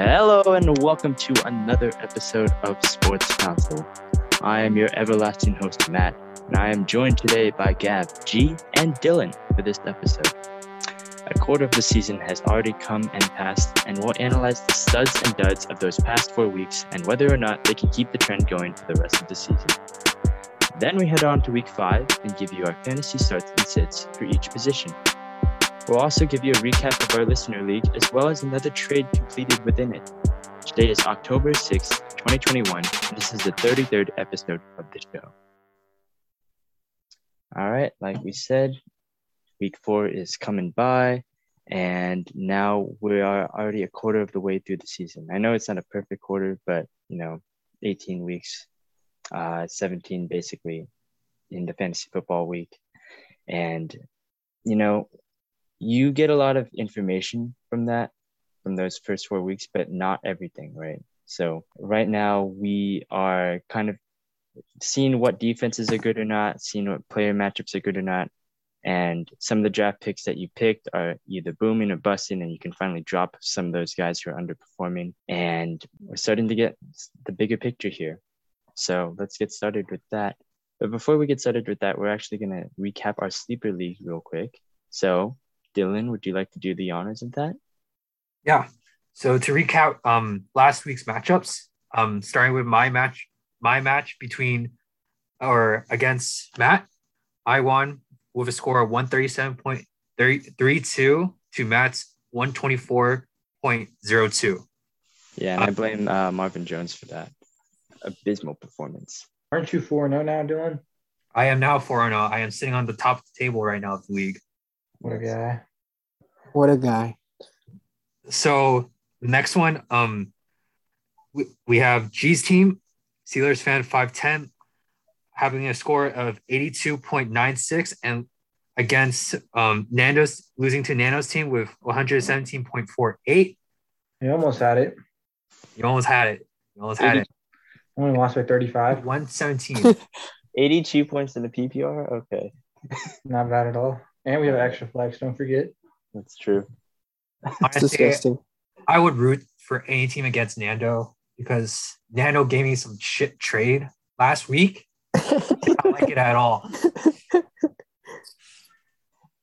Hello and welcome to another episode of Sports Council. I am your everlasting host, Matt, and I am joined today by Gab, G, and Dylan for this episode. A quarter of the season has already come and passed, and we'll analyze the studs and duds of those past four weeks and whether or not they can keep the trend going for the rest of the season. Then we head on to week five and give you our fantasy starts and sits for each position. We'll also give you a recap of our listener league as well as another trade completed within it. Today is October 6, 2021, and this is the 33rd episode of the show. All right, like we said, week four is coming by, and now we are already a quarter of the way through the season. I know it's not a perfect quarter, but you know, 18 weeks, uh, 17 basically in the fantasy football week. And, you know, you get a lot of information from that from those first four weeks but not everything right? So right now we are kind of seeing what defenses are good or not seeing what player matchups are good or not. And some of the draft picks that you picked are either booming or busting and you can finally drop some of those guys who are underperforming. And we're starting to get the bigger picture here. So let's get started with that. But before we get started with that we're actually going to recap our sleeper league real quick. So Dylan, would you like to do the honors of that? Yeah. So to recap um, last week's matchups, um, starting with my match, my match between or against Matt, I won with a score of 137.32 to Matt's 124.02. Yeah, and I blame uh, Marvin Jones for that abysmal performance. Aren't you 4 0 now, Dylan? I am now 4 0. I am sitting on the top of the table right now of the league. What a guy. What a guy. So the next one, um, we, we have G's team, Steelers fan 510, having a score of 82.96 and against um, Nando's losing to Nando's team with 117.48. You almost had it. You almost had it. You almost had 80. it. Only lost by 35. 117. 82 points in the PPR? Okay. Not bad at all. And we have extra flags, don't forget. That's true. It's Honestly, disgusting. I would root for any team against Nando because Nando gave me some shit trade last week. I don't like it at all.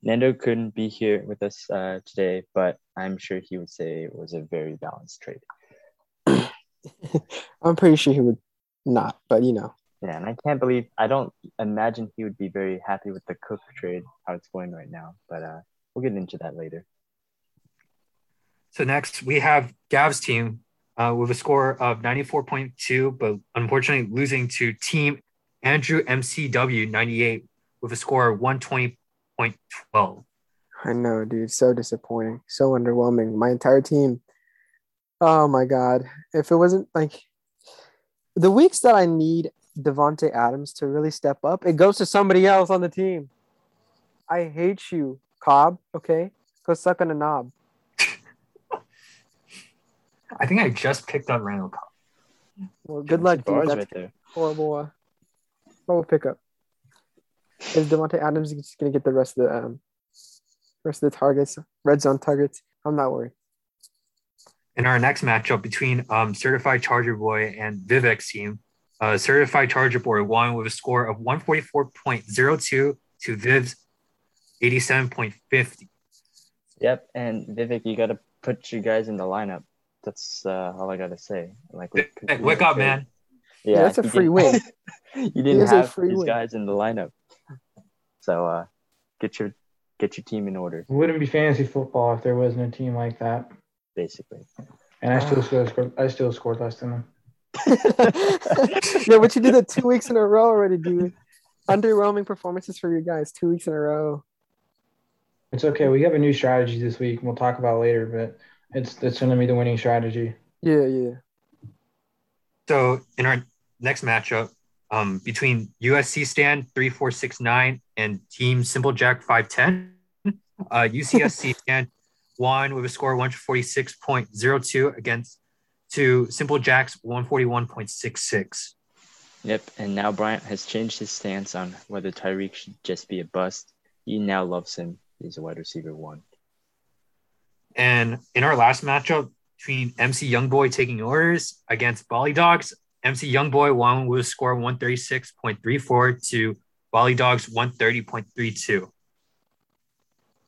Nando couldn't be here with us uh, today, but I'm sure he would say it was a very balanced trade. I'm pretty sure he would not, but you know. Yeah, and I can't believe I don't imagine he would be very happy with the Cook trade, how it's going right now. But uh, we'll get into that later. So next we have Gav's team uh, with a score of 94.2, but unfortunately losing to team Andrew MCW 98 with a score of 120.12. I know, dude. So disappointing. So underwhelming. My entire team. Oh my god. If it wasn't like the weeks that I need Davante Adams to really step up, it goes to somebody else on the team. I hate you, Cobb. Okay, go suck on a knob. I think I just picked up Randall Cobb. Well, good luck, dude. That's right there. horrible. Uh, horrible pickup. Is Davante Adams just gonna get the rest of the um, rest of the targets, red zone targets? I'm not worried. In our next matchup between um, Certified Charger Boy and Vivek's team, uh, Certified Charger board won with a score of 144.02 to Viv's 87.50. Yep, and Vivek, you got to put you guys in the lineup. That's uh, all I got to say. Like, we- Hey, wake up, man. Yeah, that's a free win. you didn't have free these win. guys in the lineup, so uh, get your get your team in order, It wouldn't be fantasy football if there wasn't a team like that. basically. And I still still scored I still scored less than them. yeah, but you did it two weeks in a row already, dude. Underwhelming performances for you guys, two weeks in a row. It's okay. We have a new strategy this week and we'll talk about it later, but it's it's gonna be the winning strategy. Yeah, yeah. So in our next matchup, um, between USC Stand 3469 and Team Simple Jack 510, uh, UCSC Stand won with a score of 146.02 against to Simple Jack's 141.66. Yep, and now Bryant has changed his stance on whether Tyreek should just be a bust. He now loves him. He's a wide receiver one. And in our last matchup, between MC Youngboy taking orders against Bali Dogs. MC Youngboy won with a score 136.34 to Bali Dogs 130.32.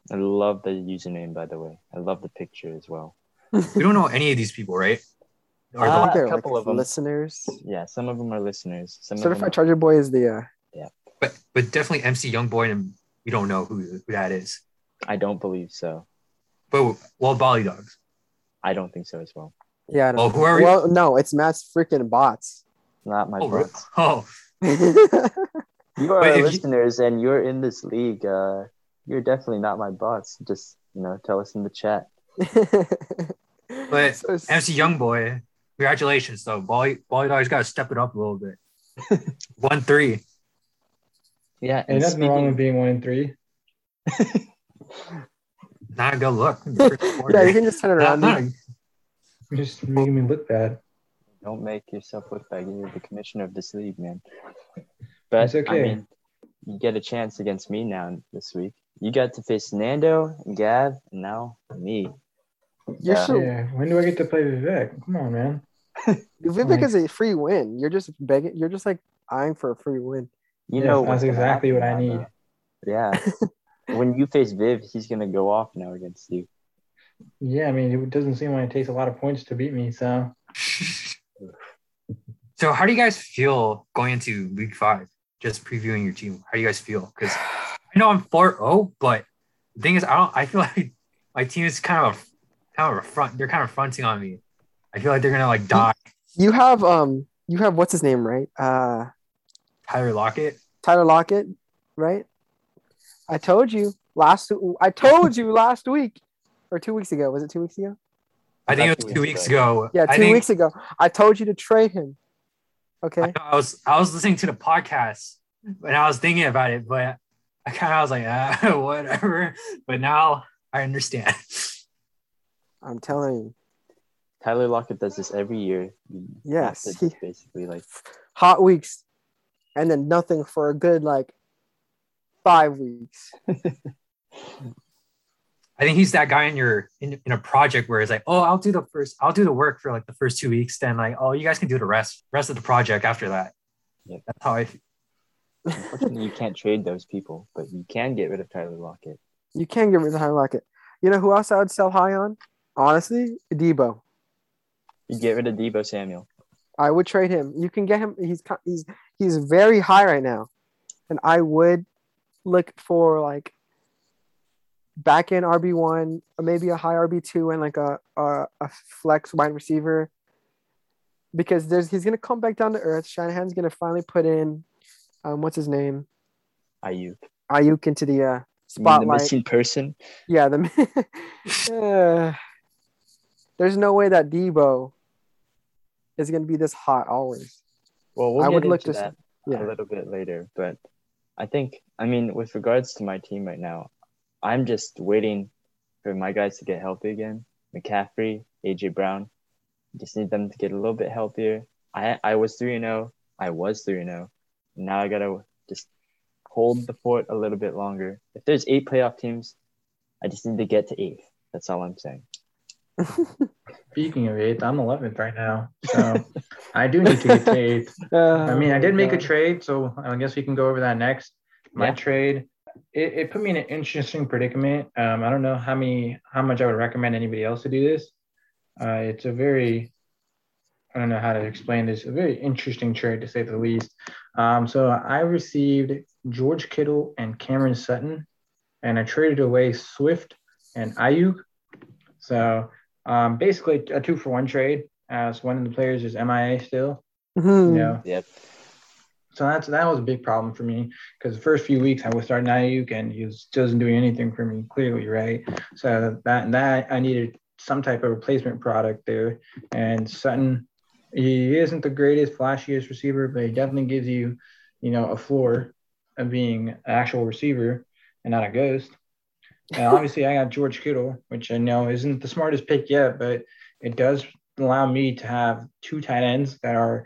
I love the username, by the way. I love the picture as well. We don't know any of these people, right? Or Ah, I think the, a they're couple like of them. listeners. Yeah, some of them are listeners. Some of Certified them Charger Boy is the uh, but but definitely MC Youngboy, and we don't know who, who that is. I don't believe so. But well, Bali Dogs. I don't think so as well. yeah. I don't Oh, know. who are we? well, no, it's Matt's freaking bots. Not my Oh, re- bots. oh, You are our if you- listeners and you're in this league. Uh, you're definitely not my bots. Just you know, tell us in the chat. But So it's- MC Youngboy, congratulations though. Bali Bali Dogs got to step it up a little bit. One three. Yeah, Ain't and nothing wrong with being one and three. Not a good look. yeah, you can just turn it around. not dude. You're just making me look bad. don't make yourself look bad. You're the commissioner of this league, man. But It's okay. I mean, you get a chance against me now this week. You got to face Nando, Gav, and now me. You're Yeah. so Yeah. When do I get to play Vivek? Come on, man. Vivek is a free win. You're just begging. You're just like eyeing for a free win. You Yes, know that's exactly what I need. though. Yeah. when you face Viv, he's gonna go off now against you. Yeah, I mean, it doesn't seem like it takes a lot of points to beat me. So So how do you guys feel going into week five? Just previewing your team. How do you guys feel? Because I know I'm 4-0, but the thing is I don't I feel like my team is kind of a kind of a front they're kind of fronting on me. I feel like they're gonna like die. You have um. You have what's his name, right? Uh, Tyler Lockett. Tyler Lockett, right? I told you last. I told you last week, or two weeks ago. Was it two weeks ago? I think it was two weeks weeks ago. Yeah, two think, weeks ago. I told you to trade him. Okay. I was I was listening to the podcast and I was thinking about it, but I kind of was like, ah, whatever. But now I understand. I'm telling you. Tyler Lockett does this every year. You Yes, he- basically like Hot weeks, and then nothing for a good like five weeks. I think he's that guy in your in, in a project where it's like, oh, I'll do the first, I'll do the work for like the first two weeks. Then like, oh, you guys can do the rest, rest of the project after that. Yep. That's how I. feel. unfortunately you can't trade those people, but you can get rid of Tyler Lockett. You can get rid of Tyler Lockett. You know who else I would sell high on? Honestly, Deebo. You get rid of Deebo Samuel. I would trade him. You can get him. He's he's he's very high right now, and I would look for like back in RB one, maybe a high RB two, and like a, a a flex wide receiver, because there's he's gonna come back down to earth. Shanahan's gonna finally put in, um, what's his name, Aiyuk. Aiyuk into the uh, mean the missing person. Yeah, the Uh, there's no way that Deebo is gonna be this hot always. Well, we'll I would look to- that Yeah. a little bit later, but I think I mean with regards to my team right now, I'm just waiting for my guys to get healthy again. McCaffrey, AJ Brown, just need them to get a little bit healthier. I I was three and zero. I was three and zero. Now I gotta just hold the fort a little bit longer. If there's eight playoff teams, I just need to get to eighth. That's all I'm saying. speaking of eighth, I'm 11th right now. So I do need to get to eighth. Uh, I mean, I did make a trade, so I guess we can go over that next. My Yeah. trade, it, it put me in an interesting predicament. Um, I don't know how many, how much I would recommend anybody else to do this. Uh, it's a very, I don't know how to explain this. A very interesting trade to say the least. Um, so I received George Kittle and Cameron Sutton, and I traded away Swift and Aiyuk. So um, basically a two for one trade, as one of the players is MIA still. mhm. You know, Yep. so that's that was a big problem for me because the first few weeks I was starting Aiyuk and he was wasn't doing anything for me clearly, right? So that that I needed some type of replacement product there. And Sutton, he isn't the greatest, flashiest receiver, but he definitely gives you, you know, a floor of being an actual receiver and not a ghost. And obviously, I got George Kittle, which I know isn't the smartest pick yet, but it does allow me to have two tight ends that are,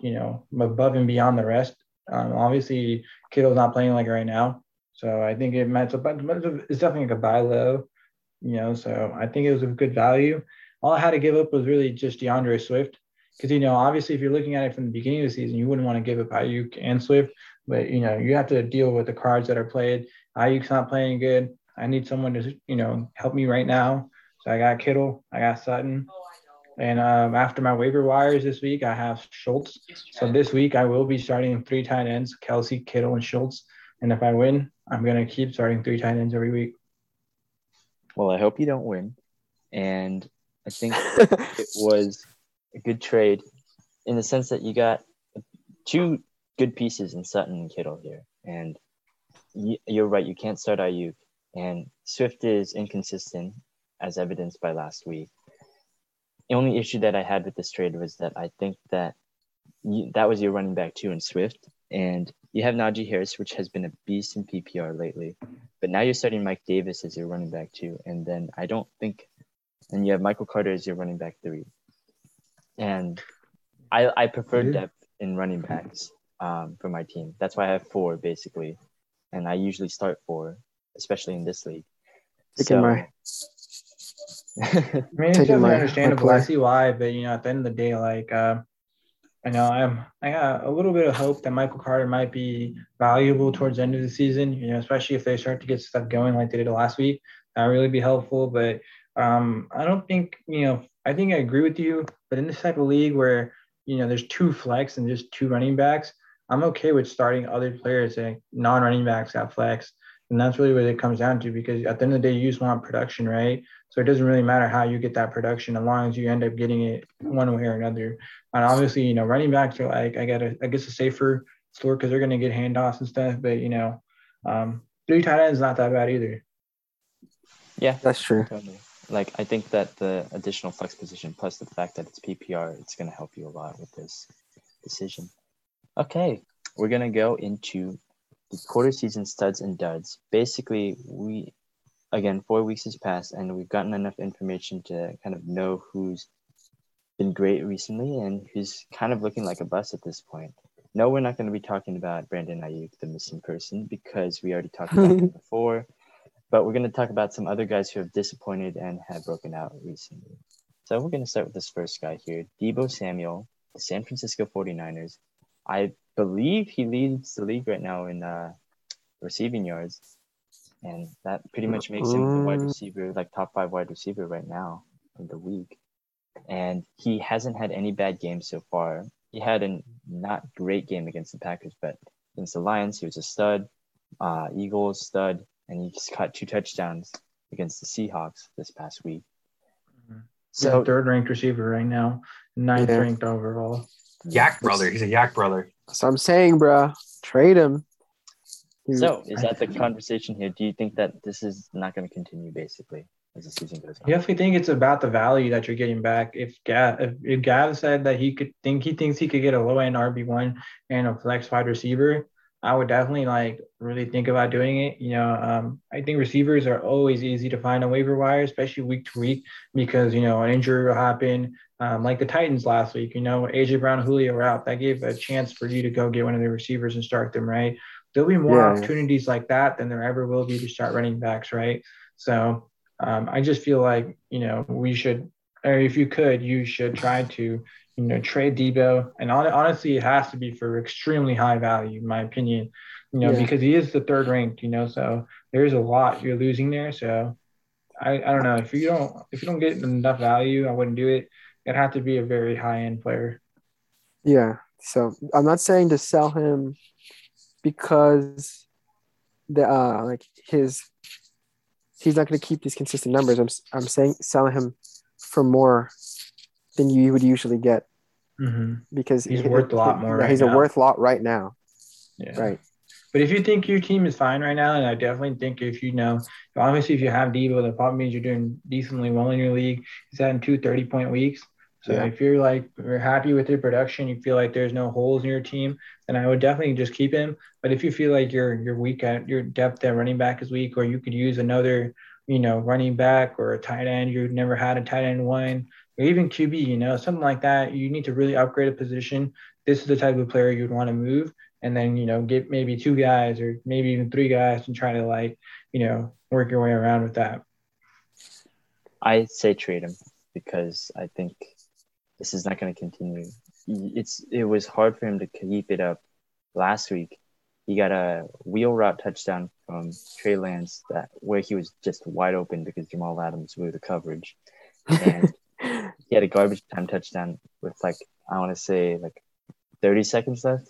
you know, above and beyond the rest. Um, obviously, Kittle's not playing like right now, so I think it might. It's definitely like a buy low, you know. So I think it was a good value. all I had to give up was really just D'Andre Swift. Because you know, obviously, if you're looking at it from the beginning of the season, you wouldn't want to give up Aiyuk and Swift, but you know, you have to deal with the cards that are played. Aiyuk's not playing good. I need someone to you know help me right now. So I got Kittle, I got Sutton, and um, after my waiver wires this week, I have Schultz. So this week I will be starting three tight ends: Kelce, Kittle, and Schultz. And if I win, I'm gonna keep starting three tight ends every week. Well, I hope you don't win. And I think it was a good trade in the sense that you got two good pieces in Sutton and Kittle here. And you're right, you can't start Aiyuk. And Swift is inconsistent, as evidenced by last week. The only issue that I had with this trade was that I think that you, that was your running back too in Swift. And you have Najee Harris, which has been a beast in PPR lately. But now you're starting Mike Davis as your running back too. And then I don't think, and you have Michael Carter as your running back three. And I, I prefer depth in running backs um, for my team. That's why I have four basically. And I usually start four, especially in this league. Taking so, my I mean, it's definitely my, understandable. My I see why, but you know, at the end of the day, like uh, I know I'm I got a little bit of hope that Michael Carter might be valuable towards the end of the season. You know, especially if they start to get stuff going like they did last week, that would really be helpful. But um, I don't think you know. I think I agree with you, but in this type of league where you know there's two flex and just two running backs, I'm okay with starting other players like non-running backs at flex, and that's really what it comes down to. Because at the end of the day, you just want production, right? So it doesn't really matter how you get that production as long as you end up getting it one way or another. And obviously, you know, running backs are like I got a I guess a safer store because they're gonna get handoffs and stuff. But you know, um, three tight ends not that bad either. Yeah, that's true. Totally. Like I think that the additional flex position plus the fact that it's PPR, it's gonna help you a lot with this decision. Okay, we're gonna go into the quarter season studs and duds. Basically, we again, four weeks has passed and we've gotten enough information to kind of know who's been great recently and who's kind of looking like a bust at this point. No, we're not going to be talking about Brandon Aiyuk, the missing person, because we already talked about him before. But we're going to talk about some other guys who have disappointed and have broken out recently. So we're going to start with this first guy here, Deebo Samuel, the San Francisco 49ers. I believe he leads the league right now in uh, receiving yards and that pretty much makes him the wide mm. receiver, like top five wide receiver right now in the league. And he hasn't had any bad games so far. He had a not great game against the Packers, but against the Lions, he was a stud. Uh, Eagles stud, and he caught two touchdowns against the Seahawks this past week. Mm-hmm. So third ranked receiver right now, ninth yeah. ranked overall. Yak brother, he's a Yak brother. So I'm saying, bro, trade him. So, is that the conversation here? Do you think that this is not going to continue basically as the season goes on? I definitely think it's about the value that you're getting back. If Gav, if, if Gav said that he could think he thinks he could get a low end RB one and a flex wide receiver, I would definitely like really think about doing it. You know, um, I think receivers are always easy to find on waiver wire, especially week to week, because you know an injury will happen. Um, like the Titans last week, you know, AJ Brown, Julio were out. That gave a chance for you to go get one of the receivers and start them, right? there'll be more yeah. opportunities like that than there ever will be to start running backs, right? So um, I just feel like you know we should, or if you could, you should try to you know trade Deebo, and on, honestly, it has to be for extremely high value, in my opinion. You know, yeah. because he is the third ranked. You know, so there's a lot you're losing there. So I, I don't know if you don't if you don't get enough value, I wouldn't do it. It'd have to be a very high end player. Yeah. So I'm not saying to sell him because the uh like his he's not going to keep these consistent numbers. I'm I'm saying selling him for more than you would usually get mm-hmm. because he's he, worth a lot more. Right he's now. a worth lot right now. Yeah. Right. But if you think your team is fine right now, and I definitely think if you know, obviously if you have Deebo, the problem means you're doing decently well in your league. He's having two 30 point weeks. So yeah. if you're like you're happy with your production, you feel like there's no holes in your team, then I would definitely just keep him. But if you feel like your your weak at your depth at running back is weak, or you could use another, you know, running back or a tight end, you've never had a tight end one, or even QB, you know, something like that, you need to really upgrade a position. This is the type of player you'd want to move, and then you know get maybe two guys or maybe even three guys and try to like you know work your way around with that. I say trade him because I think this is not going to continue. It's it was hard for him to keep it up last week. He got a wheel route touchdown from Trey Lance that where he was just wide open because Jamal Adams blew the coverage, and he had a garbage time touchdown with like I want to say like 30 seconds left,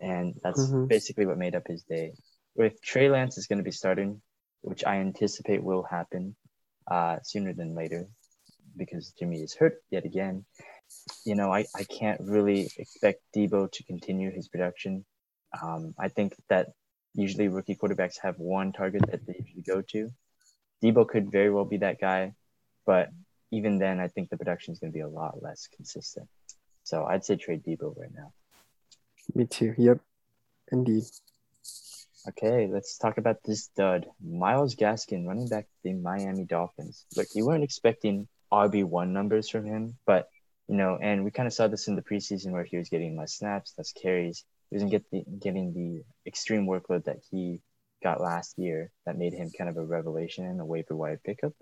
and that's Mhm. basically what made up his day. If Trey Lance is going to be starting, which I anticipate will happen uh, sooner than later, because Jimmy is hurt yet again. You know, I, I can't really expect Deebo to continue his production. Um, I think that usually rookie quarterbacks have one target that they usually go to. Deebo could very well be that guy, but even then, I think the production is going to be a lot less consistent. So I'd say trade Deebo right now. Me too. Yep. Indeed. Okay, let's talk about this dud. Myles Gaskin, running back for the Miami Dolphins. Look, you weren't expecting RB1 numbers from him, but, you know, and we kind of saw this in the preseason where he was getting less snaps, less carries. He wasn't get the, getting the extreme workload that he got last year that made him kind of a revelation and a waiver wire pickup.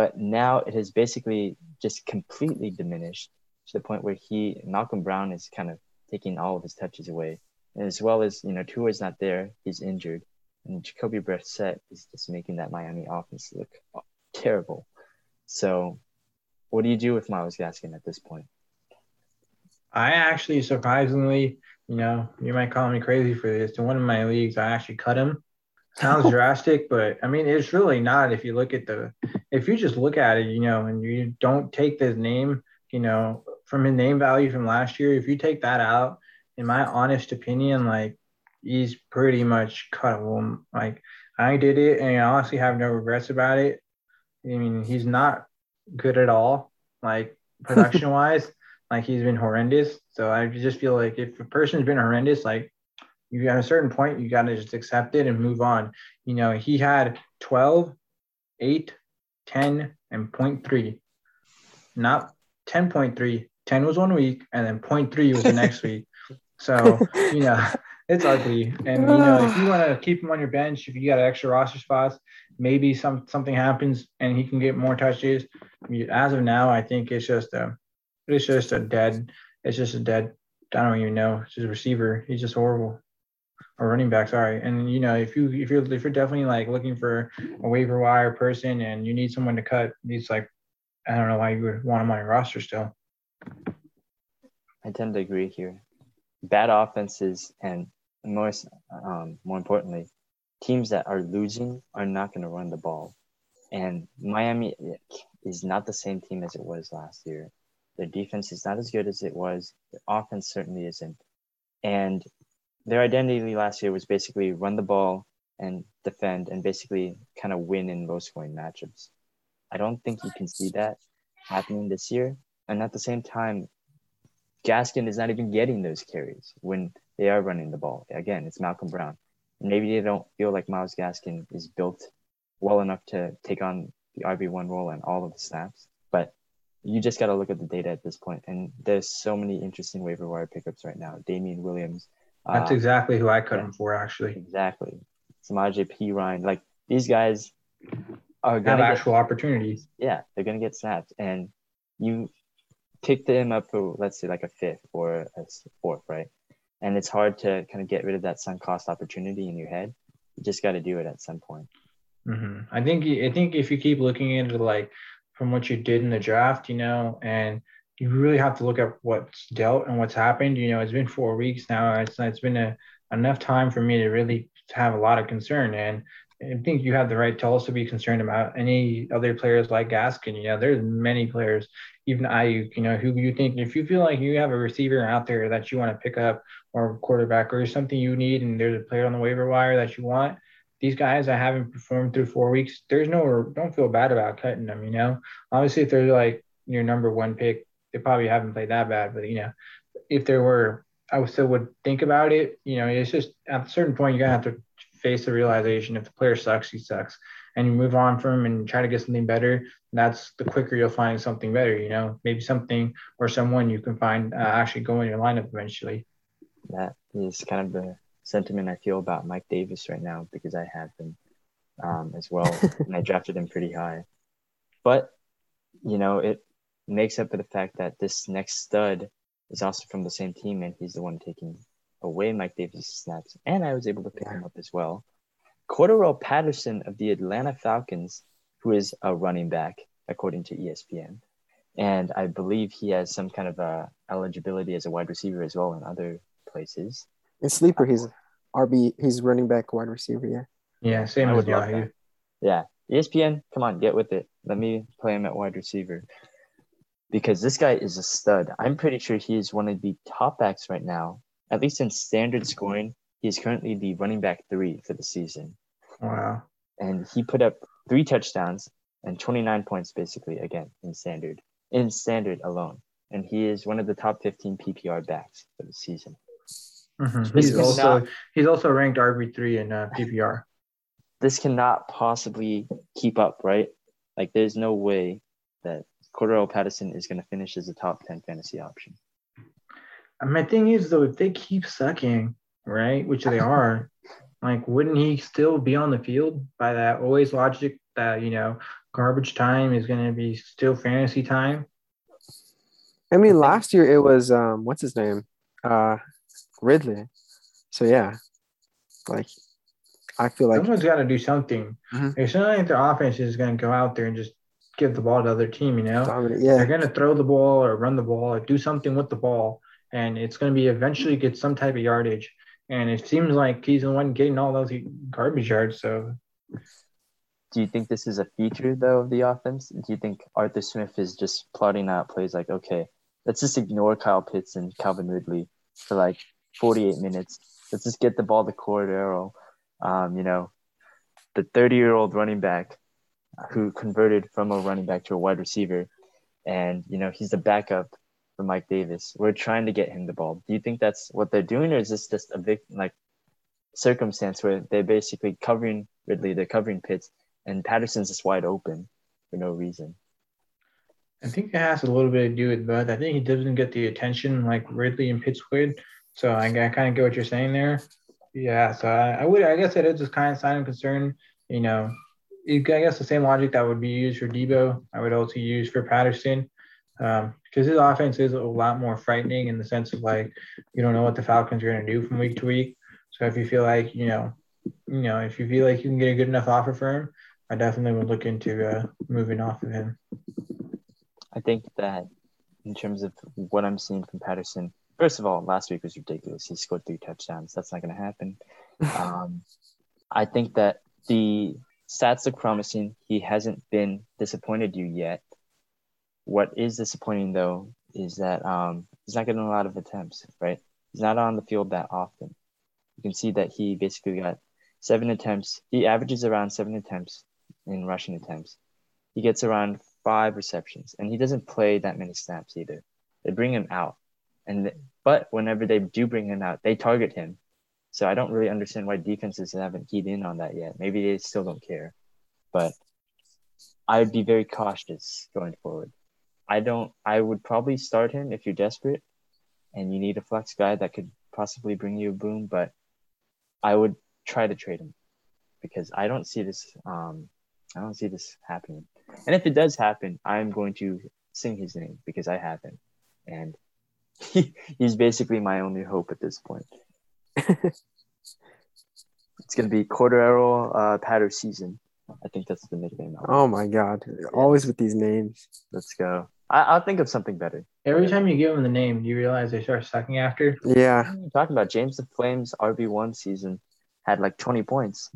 But now it has basically just completely diminished to the point where he, Malcolm Brown, is kind of taking all of his touches away and as well as you know Tua's not there, he's injured, and Jacoby Brissett is just making that Miami offense look terrible. So, what do you do with Myles Gaskin at this point? I actually surprisingly, you know, you might call me crazy for this. In one of my leagues, I actually cut him. Sounds oh. drastic, but I mean, it's really not. If you look at the, if you just look at it, you know, and you don't take this name, you know, from his name value from last year, if you take that out, in my honest opinion, like he's pretty much cuttable. Like I did it, and I honestly have no regrets about it. I mean, he's not good at all, like production wise. like he's been horrendous. So I just feel like if a person's been horrendous, like you at a certain point, you got to just accept it and move on. You know, he had 12, 8, 10, and 0.3. Not 10.3. 10 was one week, and then 0.3 was the next week. So, you know, it's ugly. And, you know, if you want to keep him on your bench, if you got extra roster spots, maybe some something happens and he can get more touches. As of now, I think it's just a, it's just a dead, it's just a dead, I don't even know. It's just a receiver. He's just horrible. Or running back, sorry. And you know, if you if you're if you're definitely like looking for a waiver wire person and you need someone to cut, it's like I don't know why you would want him on your roster still. I tend to agree here. Bad offenses and more, um, more importantly, teams that are losing are not going to run the ball. And Miami is not the same team as it was last year. Their defense is not as good as it was. Their offense certainly isn't. And their identity last year was basically run the ball and defend and basically kind of win in low scoring matchups. I don't think you can see that happening this year. And at the same time, Gaskin is not even getting those carries when they are running the ball. Again, it's Malcolm Brown. Maybe they don't feel like Myles Gaskin is built well enough to take on the RB1 role and all of the snaps. But you just got to look at the data at this point. And there's so many interesting waiver wire pickups right now. Damien Williams. That's uh, exactly who I cut him for, actually. Exactly. Samaje Perine. Like these guys are Have going to actual opportunities. yeah, they're gonna get snapped, and you pick them up for let's say like a fifth or a fourth, right? And it's hard to kind of get rid of that sunk cost opportunity in your head. You just got to do it at some point. hmm I think I think if you keep looking at it like from what you did in the draft, you know, and you really have to look at what's dealt and what's happened. You know, it's been four weeks now. It's it's been a, enough time for me to really have a lot of concern, and I think you have the right to also be concerned about any other players like Gaskin. You know, there's many players, even Aiyuk. You know, who you think if you feel like you have a receiver out there that you want to pick up or quarterback or something you need, and there's a player on the waiver wire that you want these guys that haven't performed through four weeks, there's no don't feel bad about cutting them. You know, obviously if they're like your number one pick, they probably haven't played that bad. But you know, if there were, I still would think about it. You know, it's just at a certain point you're gonna have to face the realization if the player sucks, he sucks, and you move on from him and try to get something better. That's the quicker you'll find something better. You know, maybe something or someone you can find uh, actually go in your lineup eventually. That is kind of the sentiment I feel about Mike Davis right now because I have him um, as well, and I drafted him pretty high. But you know, it makes up for the fact that this next stud is also from the same team and he's the one taking away Mike Davis' snaps. And I was able to pick him up as well. Cordarrelle Patterson of the Atlanta Falcons, who is a running back, according to ESPN. And I believe he has some kind of uh, eligibility as a wide receiver as well in other places. In sleeper, he's RB. He's running back, wide receiver. Yeah. Yeah, same I as would love Yahoo. Yeah. ESPN, come on, get with it. Let me play him at wide receiver. Because this guy is a stud. I'm pretty sure he is one of the top backs right now, at least in standard scoring. He is currently the running back three for the season. Wow. And he put up three touchdowns and 29 points basically again in standard, in standard alone. And he is one of the top 15 PPR backs for the season. Mhm. He's is also not- he's also ranked RB three in uh, PPR. this cannot possibly keep up, right? Like, there's no way that Cordarrelle Patterson is going to finish as a top 10 fantasy option. My thing is though, if they keep sucking, right, which they are, like, wouldn't he still be on the field by that always logic that you know garbage time is going to be still fantasy time? I mean, last year it was um, what's his name, uh, Ridley. So yeah, like I feel like Someone's got to do something. Mhm. It's not like their offense is going to go out there and just give the ball to the other team. You know, dominant. they're going to throw the ball or run the ball or do something with the ball, and it's going to be eventually get some type of yardage. And it seems like he's the one getting all those garbage yards. So Do you think this is a feature, though, of the offense? Do you think Arthur Smith is just plotting out plays like, okay, let's just ignore Kyle Pitts and Calvin Ridley for like 48 minutes. Let's just get the ball to Cordarrelle, um, you know, the 30 year old running back who converted from a running back to a wide receiver. And, you know, he's the backup for Mike Davis. We're trying to get him the ball. Do you think that's what they're doing, or is this just a big, like, circumstance where they're basically covering Ridley, they're covering Pitts, and Patterson's just wide open for no reason? I think it has a little bit to do with both. I think he doesn't get the attention like Ridley and Pitts would. So I, I kind of get what you're saying there. Yeah, so I, I would I guess it is just kind of sign of concern. You know, I guess the same logic that would be used for Deebo, I would also use for Patterson. Um, because his offense is a lot more frightening in the sense of like you don't know what the Falcons are going to do from week to week. So if you feel like you know, you know, if you feel like you can get a good enough offer for him, I definitely would look into uh, moving off of him. I think that in terms of what I'm seeing from Patterson, first of all, last week was ridiculous. He scored three touchdowns. That's not going to happen. Um, I think that the stats look promising. He hasn't been disappointed you yet. What is disappointing though is that um, he's not getting a lot of attempts. Right? He's not on the field that often. You can see that he basically got seven attempts. He averages around seven attempts in rushing attempts. He gets around five receptions, and he doesn't play that many snaps either. They bring him out, and but whenever they do bring him out, they target him. So I don't really understand why defenses haven't keyed in on that yet. Maybe they still don't care, but I'd be very cautious going forward. I don't. I would probably start him if you're desperate and you need a flex guy that could possibly bring you a boom, but I would try to trade him because I don't see this. Um, I don't see this happening. And if it does happen, I'm going to sing his name because I have him, and he, he's basically my only hope at this point. it's going to be Cordarrelle uh, Patter season. I think that's the nickname. oh my god, always with these names. Let's go. I, I'll think of something better. Every time you give them the name, do you realize they start sucking after. Yeah, What are you talking about? James the Flames RB one season had like 20 points.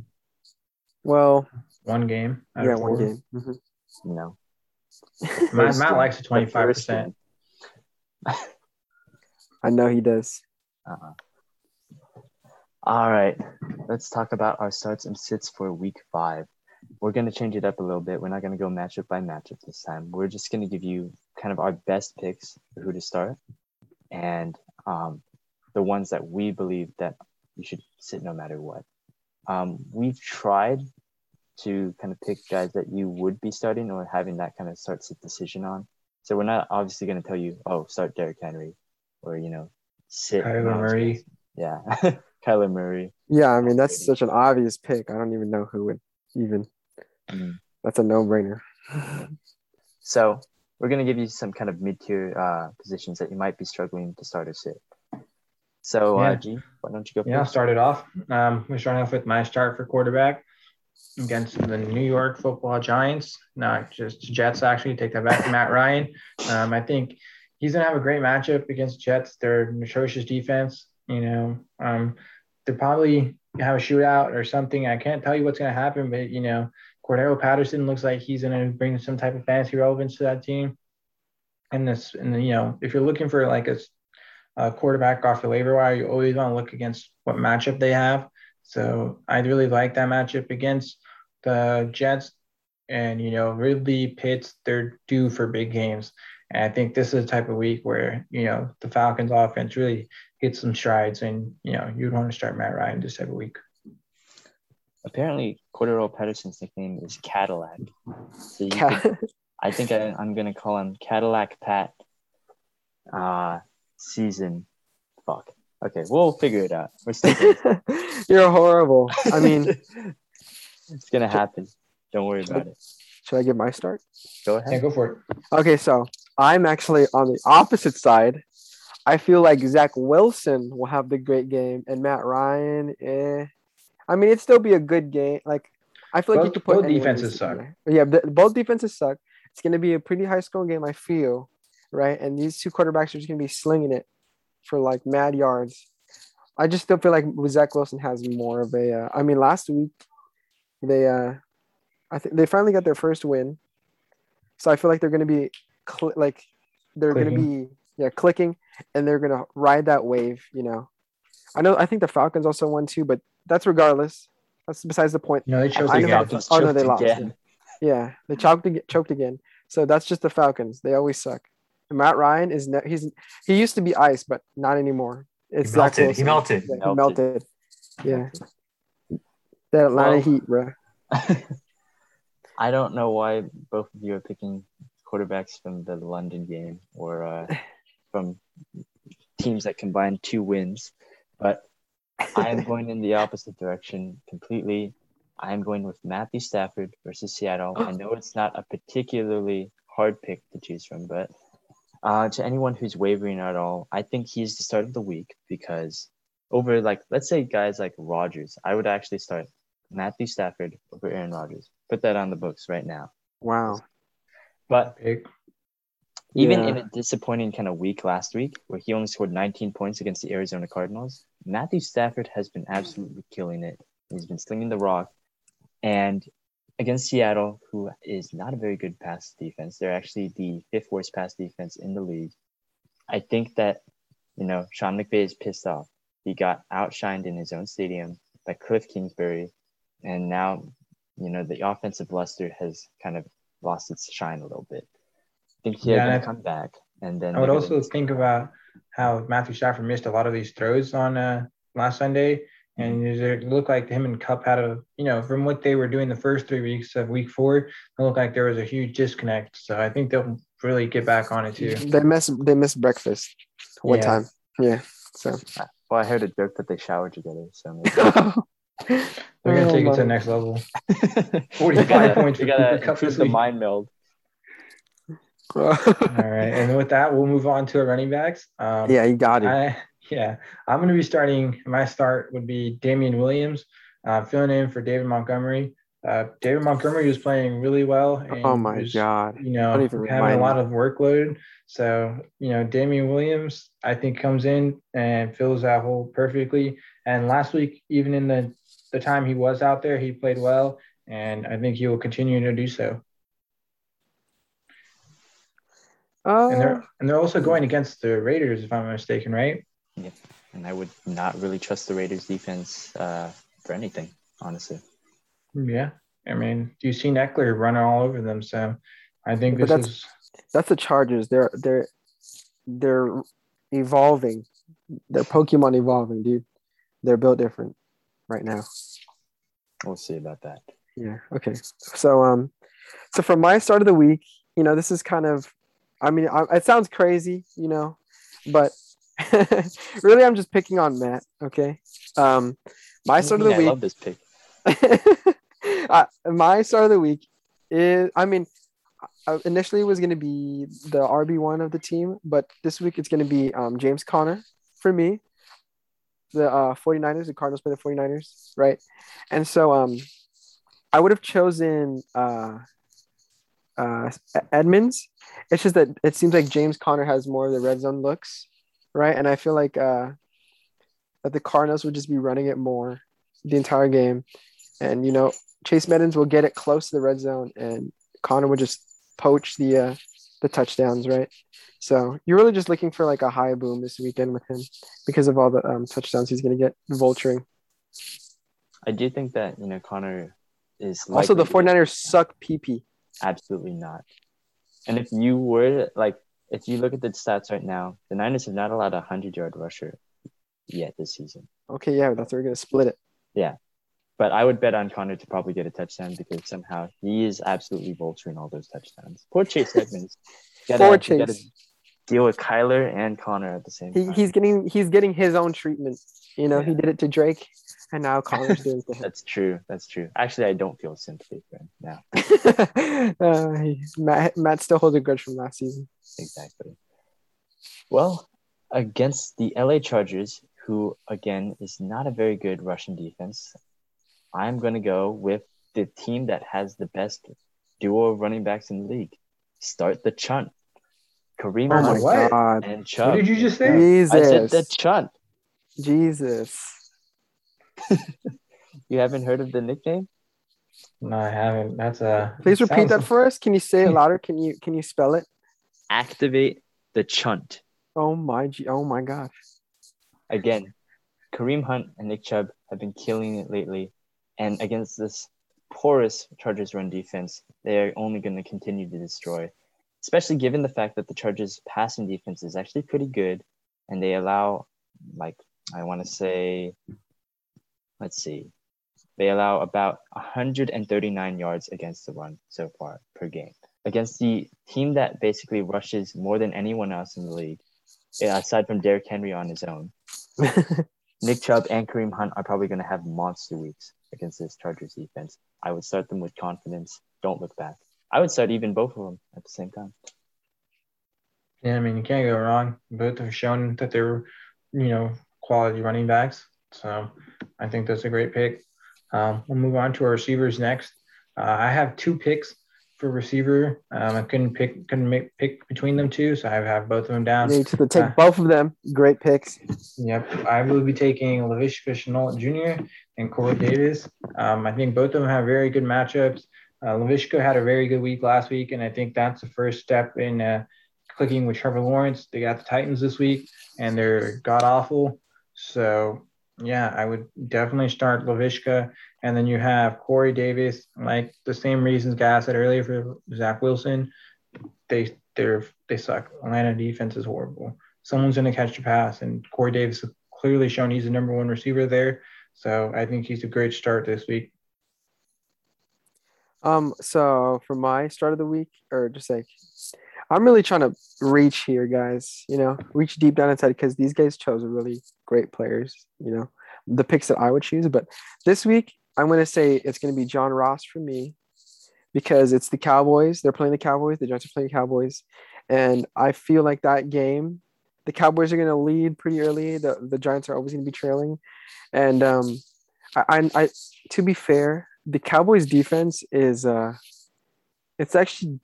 well, One game. out yeah, of one four. game. Mhm. You know, Matt, Matt likes the The twenty five first percent. I know he does. Uh-uh. All right, let's talk about our starts and sits for week five. We're going to change it up a little bit. We're not going to go matchup by matchup this time. We're just going to give you kind of our best picks for who to start and um, the ones that we believe that you should sit no matter what. Um, we've tried to kind of pick guys that you would be starting or having that kind of start sit decision on. So we're not obviously going to tell you, oh, start Derrick Henry or, you know, sit. Kyler Murray. yeah, Kyler Murray. Yeah, I mean that's such an obvious pick. I don't even know who would even. Mm. That's a no-brainer. So we're gonna give you some kind of mid-tier uh, positions that you might be struggling to start or sit. So, Yeah. uh, G, why don't you go Yeah, I'll start it off. Um, we're starting off with my start for quarterback against the New York Football Giants. Not just Jets, actually. Take that back, Matt Ryan. Um, I think he's gonna have a great matchup against Jets. They're an atrocious defense. You know, um, they're probably have a shootout or something. I can't tell you what's gonna happen, but you know, Cordarrelle Patterson looks like he's gonna bring some type of fantasy relevance to that team. And this, and you know, if you're looking for like a uh, quarterback off the waiver wire, you always want to look against what matchup they have. So I really like that matchup against the Jets. And, you know, Ridley, Pitts, they're due for big games. And I think this is the type of week where, you know, the Falcons offense really gets some strides and, you know, you'd want to start Matt Ryan this type of week. Apparently, Cordarrelle Patterson's nickname is Cadillac. So you could, I think I, I'm gonna call him Cadillac Pat. Uh, season. Fuck. Okay, we'll figure it out. We're still. You're horrible. I mean, it's gonna happen. Don't worry about it. should I give my start? Go Yeah, ahead. go for it. Okay, so I'm actually on the opposite side. I feel like Zach Wilson will have the great game, and Matt Ryan. Eh. I mean, it'd still be a good game. Like, I feel like you could put both defenses suck. Yeah, both defenses suck. It's gonna be a pretty high scoring game. I feel right, and these two quarterbacks are just gonna be slinging it for like mad yards. I just still feel like Zach Wilson has more of a. Uh, I mean, last week they, uh I think they finally got their first win, so I feel like they're gonna be cl- like they're gonna be yeah clicking, and they're gonna ride that wave. You know, I know. I think the Falcons also won too, but that's regardless. That's besides the point. You know, they chose I the know- Falcons. oh, no, they lost. again. Yeah, they choked again, choked again. So that's just the Falcons. They always suck. And Matt Ryan is ne- he's he used to be ice, but not anymore. It's He melted. He melted. Yeah, he Melted. melted. Yeah, that Atlanta Well- Heat, bro. I don't know why both of you are picking quarterbacks from the London game or uh, from teams that combine two wins, but I am going in the opposite direction completely. I am going with Matthew Stafford versus Seattle. I know it's not a particularly hard pick to choose from, but uh, to anyone who's wavering at all, I think he's the start of the week because over like let's say guys like Rodgers, I would actually start Matthew Stafford over Aaron Rodgers. Put that on the books right now. Wow. But Pick. Even Yeah. in a disappointing kind of week last week, where he only scored 19 points against the Arizona Cardinals, Matthew Stafford has been absolutely killing it. He's been slinging the rock. And against Seattle, who is not a very good pass defense, they're actually the fifth worst pass defense in the league. I think that, you know, Sean McVay is pissed off. He got outshined in his own stadium by Cliff Kingsbury. And now, you know, the offensive luster has kind of lost its shine a little bit. I think he's Yeah, going and to come back. And then I would also gonna- think about how Matthew Stafford missed a lot of these throws on uh, last Sunday, and it looked like him and Kupp had a, you know, from what they were doing the first three weeks of Week Four, it looked like there was a huge disconnect. So I think they'll really get back on it too. They miss they missed breakfast one Yeah. time. Yeah. So Well, I heard a joke that they showered together. So maybe. They're gonna Oh take it to the next level. 45 points We for gotta Cooper Kupp this the week. mind meld. All right, and with that, we'll move on to our running backs. Um, yeah, you got it. I, yeah, I'm going to be starting. My start would be Damien Williams, uh, filling in for David Montgomery. Uh, David Montgomery was playing really well. And oh my was, god. You know, having a lot of workload. So, you know, Damien Williams, I think, comes in and fills that hole perfectly. And last week, even in the, the time he was out there, he played well. And I think he will continue to do so. And Uh, they're and they're also going against the Raiders, if I'm mistaken, right? Yeah. And I would not really trust the Raiders defense uh, for anything, honestly. Yeah. I mean, do you've seen Ekeler run all over them, so I think But this that's- is that's the Chargers. They're they're they're evolving. They're Pokemon evolving, dude. They're built different right now. We'll see about that. Yeah. Okay. So um, so for my start of the week, you know, this is kind of, I mean, I, it sounds crazy, you know, but really, I'm just picking on Matt. Okay. Um, my start of the I week. I love this pick. uh, my start of the week is, I mean, initially it was going to be the RB one of the team, but this week it's going to be um, James Conner for me. The uh, 49ers, the Cardinals play the 49ers, right? And so um, I would have chosen uh, uh, Edmonds. It's just that it seems like James Conner has more of the red zone looks, right? And I feel like uh, that the Cardinals would just be running it more the entire game. And, you know, Chase Edmonds will get it close to the red zone and Conner would just poach the uh, the touchdowns, right? So you're really just looking for like a high boom this weekend with him because of all the um, touchdowns he's going to get vulturing. I do think that, you know, Conner is Also, the likely to- 49ers suck PP. Absolutely not. And if you were like, if you look at the stats right now, the Niners have not allowed a hundred yard rusher yet this season. Okay, yeah, that's where we're going to split it. Yeah, but I would bet on Conner to probably get a touchdown because somehow he is absolutely vulturing all those touchdowns. Poor Chase Edmonds. Poor gotta, you gotta Chase. deal with Kyler and Conner at the same He, time. he's getting he's getting his own treatment. You know, he did it to Drake, and now Conner's doing it to him. That's true. That's true. Actually, I don't feel sympathy for him now. uh, he- Matt, Matt still holds a grudge from last season. Exactly. Well, against the LA Chargers, who again is not a very good rushing defense, I'm going to go with the team that has the best duo of running backs in the league. Start the chunt. Kareem Oh my God, and Chubb. What did you just say? Jesus, I said the chunt. Jesus. You haven't heard of the nickname? No, I haven't. That's a. Please repeat sounds- that for us. Can you say it louder? Can you can you spell it? Activate the chunt. Oh my, G- oh my gosh. Again, Kareem Hunt and Nick Chubb have been killing it lately. And against this porous Chargers run defense, they're only going to continue to destroy, especially given the fact that the Chargers passing defense is actually pretty good. And they allow, like, I want to say, let's see, they allow about 139 yards against the run so far per game. Against the team that basically rushes more than anyone else in the league, eh, aside from Derrick Henry on his own. Nick Chubb and Kareem Hunt are probably going to have monster weeks against this Chargers defense. I would start them with confidence. Don't look back. I would start even both of them at the same time. Yeah, I mean, you can't go wrong. Both have shown that they're, you know, quality running backs. So I think that's a great pick. Um, we'll move on to our receivers next. Uh, I have two picks for receiver. Um, I couldn't pick, couldn't make pick between them two, so I have both of them down. Need to take Uh, both of them. Great picks. Yep, I will be taking Laviska Shenault Jr. and Corey Davis. Um, I think both of them have very good matchups. Uh, Laviska had a very good week last week, and I think that's the first step in uh, clicking with Trevor Lawrence. They got the Titans this week, and they're god awful. So, yeah, I would definitely start Laviska. And then you have Corey Davis, like the same reasons guys said earlier for Zach Wilson. They they're they suck. Atlanta defense is horrible someone's to catch the pass. And Corey Davis has clearly shown he's the number one receiver there. So I think he's a great start this week. Um, so for my start of the week, or just like, I'm really trying to reach here, guys. You know, reach deep down inside because these guys chose really great players. You know, the picks that I would choose. But this week, I'm going to say it's going to be John Ross for me because it's the Cowboys. They're playing the Cowboys. The Giants are playing the Cowboys, and I feel like that game, the Cowboys are going to lead pretty early. The the Giants are always going to be trailing, and um, I, I, I to be fair, the Cowboys defense is uh it's actually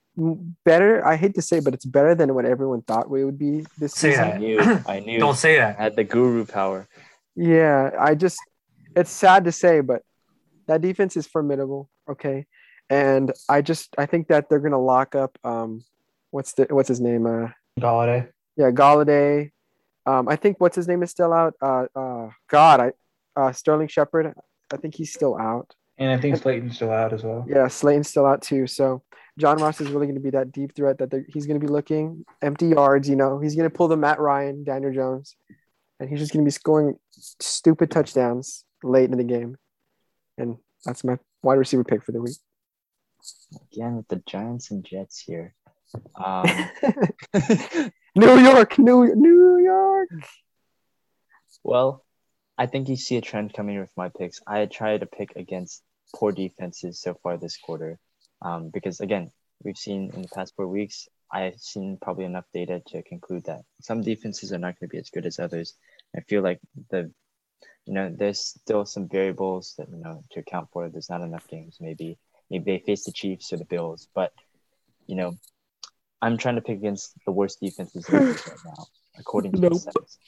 better. I hate to say, but it's better than what everyone thought we would be this Say season. I knew. I knew. Don't say that. had the guru power. Yeah, I just it's sad to say, but that defense is formidable. Okay, and I just I think that they're gonna lock up um what's the what's his name uh Golladay. yeah Golladay. Um, I think what's his name is still out. Uh, uh, God, I uh Sterling Shepard. I think he's still out. And I think Slayton's still out as well. Yeah, Slayton's still out too. So John Ross is really going to be that deep threat that he's going to be looking empty yards. You know, he's going to pull the Matt Ryan, Daniel Jones, and he's just going to be scoring stupid touchdowns late in the game. And that's my wide receiver pick for the week. Again with the Giants and Jets here. Um, New York, New New York. well, I think you see a trend coming with my picks. I try to pick against poor defenses so far this quarter. Um, because again, we've seen in the past four weeks, I've seen probably enough data to conclude that some defenses are not going to be as good as others. I feel like the, you know, there's still some variables that you know to account for. There's not enough games. Maybe maybe they face the Chiefs or the Bills, but you know, I'm trying to pick against the worst defenses right now, according to Nope. the stats.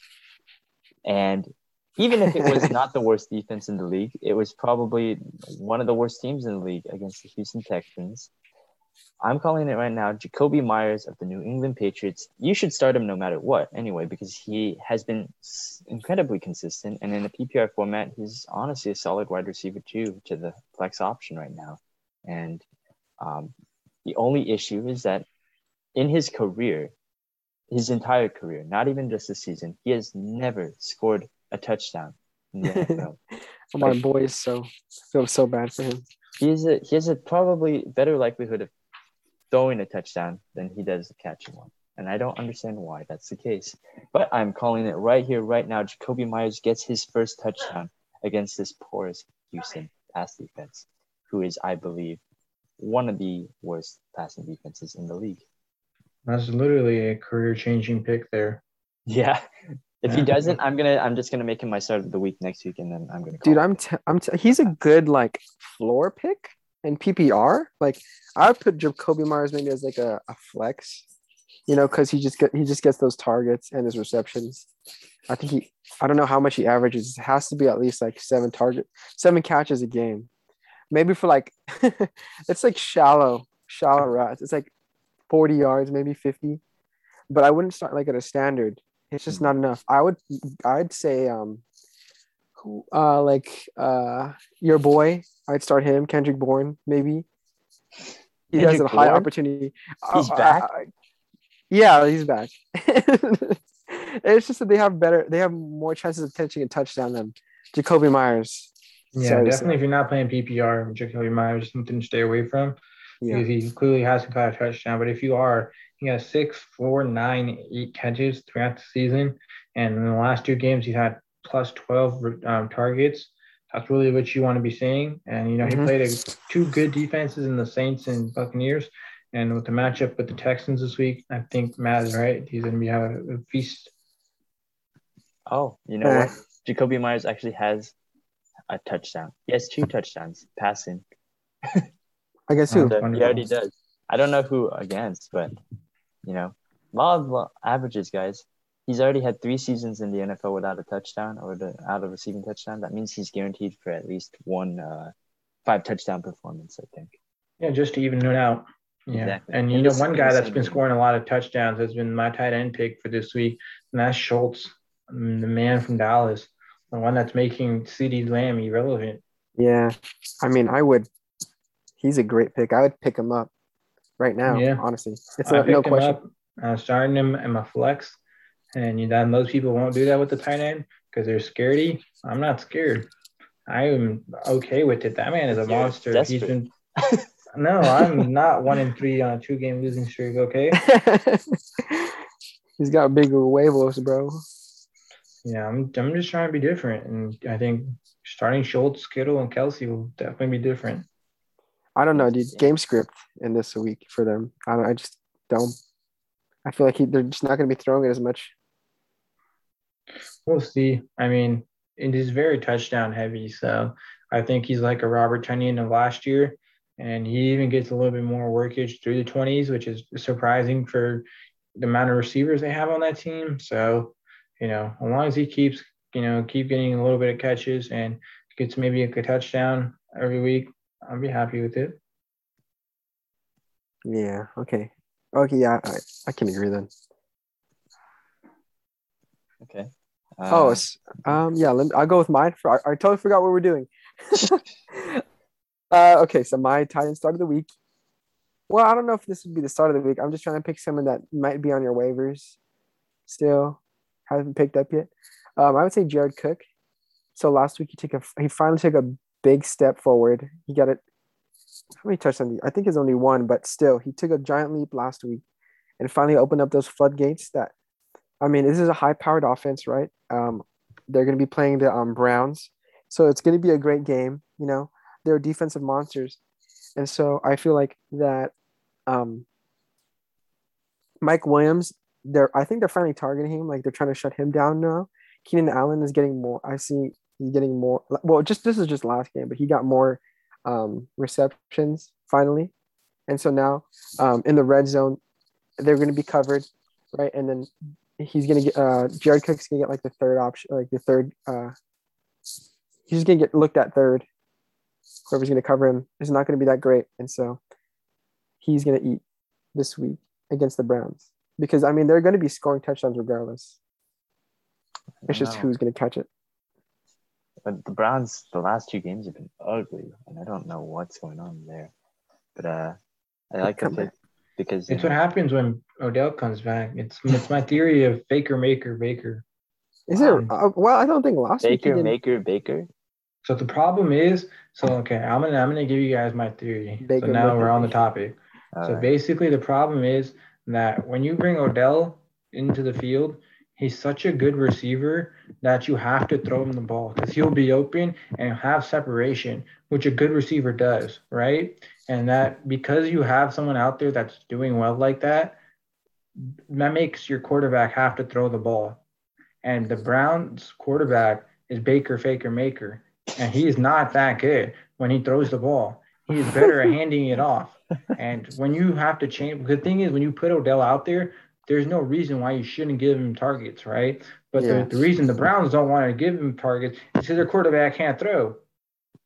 And even if it was not the worst defense in the league, it was probably one of the worst teams in the league against the Houston Texans. I'm calling it right now. Jakobi Meyers of the New England Patriots. You should start him no matter what, anyway, because he has been incredibly consistent. And in a PPR format, he's honestly a solid wide receiver too to the flex option right now. And um, the only issue is that in his career, his entire career, not even just this season, he has never scored a touchdown. In the NFL. On boys, so I feel so bad for him. he has a he has a probably better likelihood of throwing a touchdown than he does catching one. And I don't understand why that's the case. But I'm calling it right here, right now. Jakobi Meyers gets his first touchdown against this porous Houston pass defense, who is, I believe, one of the worst passing defenses in the league. That's literally a career changing pick there. Yeah. If he doesn't, I'm gonna I'm just gonna make him my start of the week next week, and then I'm gonna. Dude, call I'm t- I'm t- he's a good like floor pick in PPR. Like I would put Jakobi Meyers maybe as like a, a flex, you know, because he just get he just gets those targets and his receptions. I think he I don't know how much he averages. It has to be at least like seven target, seven catches a game. Maybe for like it's like shallow, shallow routes. It's like 40 yards, maybe 50. But I wouldn't start like at a standard. It's just not enough. I would I'd say um who uh like uh your boy, I'd start him, Kendrick Bourne, maybe. He has a Kendrick high Bourne? opportunity. He's Uh, back? Yeah, he's back. it's just that they have better they have more chances of catching a touchdown than Jakobi Meyers. Yeah, Sorry definitely. If you're not playing PPR, Jakobi Meyers something to stay away from Yeah. because he clearly hasn't caught a touchdown. But if you are, he has six, four, nine, eight catches throughout the season, and in the last two games he's had plus twelve um, targets. That's really what you want to be seeing. And you know he Mhm. played a, two good defenses in the Saints and Buccaneers, and with the matchup with the Texans this week, I think Matt is right. He's going to be having a feast. Oh, you know what? Jakobi Meyers actually has a touchdown. He has two touchdowns passing. I guess who? So he already does. I don't know who against, but you know, law of averages, guys. He's already had three seasons in the NFL without a touchdown or the, out of receiving touchdown. That means he's guaranteed for at least one uh, five touchdown performance. I think. Yeah, just to even it out. Yeah. Exactly. And you In know, one guy that's been scoring a lot of touchdowns has been my tight end pick for this week, and that's Schultz, mm, the man from Dallas, the one that's making CeeDee Lamb irrelevant. Yeah. I mean, I would he's a great pick. I would pick him up right now, Yeah. honestly. It's I no, picked no him question. up. I'm starting him in my flex, and you know, most people won't do that with the tight end because they're scaredy. I'm not scared. I am okay with it. That man is a You're monster. He's desperate. been. No, I'm not one in three on a two game losing streak. Okay. He's got bigger huevos, bro. Yeah, I'm, I'm just trying to be different. And I think starting Schultz, Kittle, and Kelce will definitely be different. I don't know, dude. Game script in this week for them. I don't, I just don't. I feel like he, they're just not going to be throwing it as much. We'll see. I mean, it is very touchdown heavy. So I think he's like a Robert Tonyan of last year. And he even gets a little bit more workage through the 20s, which is surprising for the amount of receivers they have on that team. So, you know, as long as he keeps, you know, keep getting a little bit of catches and gets maybe a touchdown every week, I'll be happy with it. Yeah. Okay. Okay. Yeah. I, I can agree then. Okay. oh, Uh, it's, um, yeah. Let me, I'll go with mine. For, I, I totally forgot what we're doing. uh, okay. So my tight end start of the week. Well, I don't know if this would be the start of the week. I'm just trying to pick someone that might be on your waivers still. Haven't picked up yet. Um, I would say Jared Cook. So last week he took a he finally took a big step forward. He got it. How many touchdowns? I think it's only one, but still, he took a giant leap last week, and finally opened up those floodgates. That, I mean, this is a high-powered offense, right? Um, they're going to be playing the um, Browns, so it's going to be a great game. You know, they're defensive monsters, and so I feel like that um, Mike Williams, they're I think they're finally targeting him. Like they're trying to shut him down now. Keenan Allen is getting more. I see he's getting more. Well, just this is just last game, but he got more um, receptions finally, and so now um, in the red zone, they're going to be covered, right? And then he's going to get uh, Jared Cook's going to get like the third option, like the third. Uh, he's going to get looked at third. Whoever's going to cover him is not going to be that great, and so he's going to eat this week against the Browns because I mean they're going to be scoring touchdowns regardless. It's just who's going to catch it. But the Browns, the last two games have been ugly, and I don't know what's going on there. But uh, I like the Come because you It's what happens when Odell comes back. It's it's my theory of faker maker baker. Is Um, it? Uh, well, I don't think last week. Baker, didn't- Maker, Baker. So the problem is, so okay, I'm gonna I'm gonna give you guys my theory. Baker, so now Baker, we're on the topic. All so right. basically, the problem is that when you bring Odell into the field, he's such a good receiver that you have to throw him the ball because he'll be open and have separation, which a good receiver does, right? And that because you have someone out there that's doing well like that, that makes your quarterback have to throw the ball. And the Browns quarterback is Baker Faker Maker, and he's not that good when he throws the ball. He's better at handing it off. And when you have to change, the thing is, when you put Odell out there, there's no reason why you shouldn't give him targets, right? But Yeah. the, the reason the Browns don't want to give him targets is because their quarterback can't throw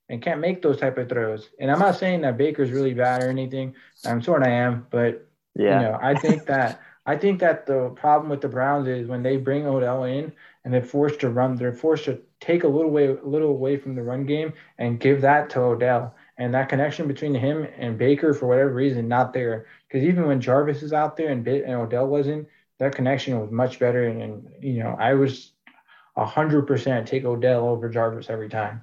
and can't make those type of throws. And I'm not saying that Baker's really bad or anything. I'm sort of am, but Yeah. you know, I think that I think that the problem with the Browns is when they bring Odell in and they're forced to run, they're forced to take a little way, a little away from the run game and give that to Odell. And that connection between him and Baker, for whatever reason, not there. Because even when Jarvis is out there and, Ba- and Odell wasn't, that connection was much better. And, and you know, I was hundred percent take Odell over Jarvis every time.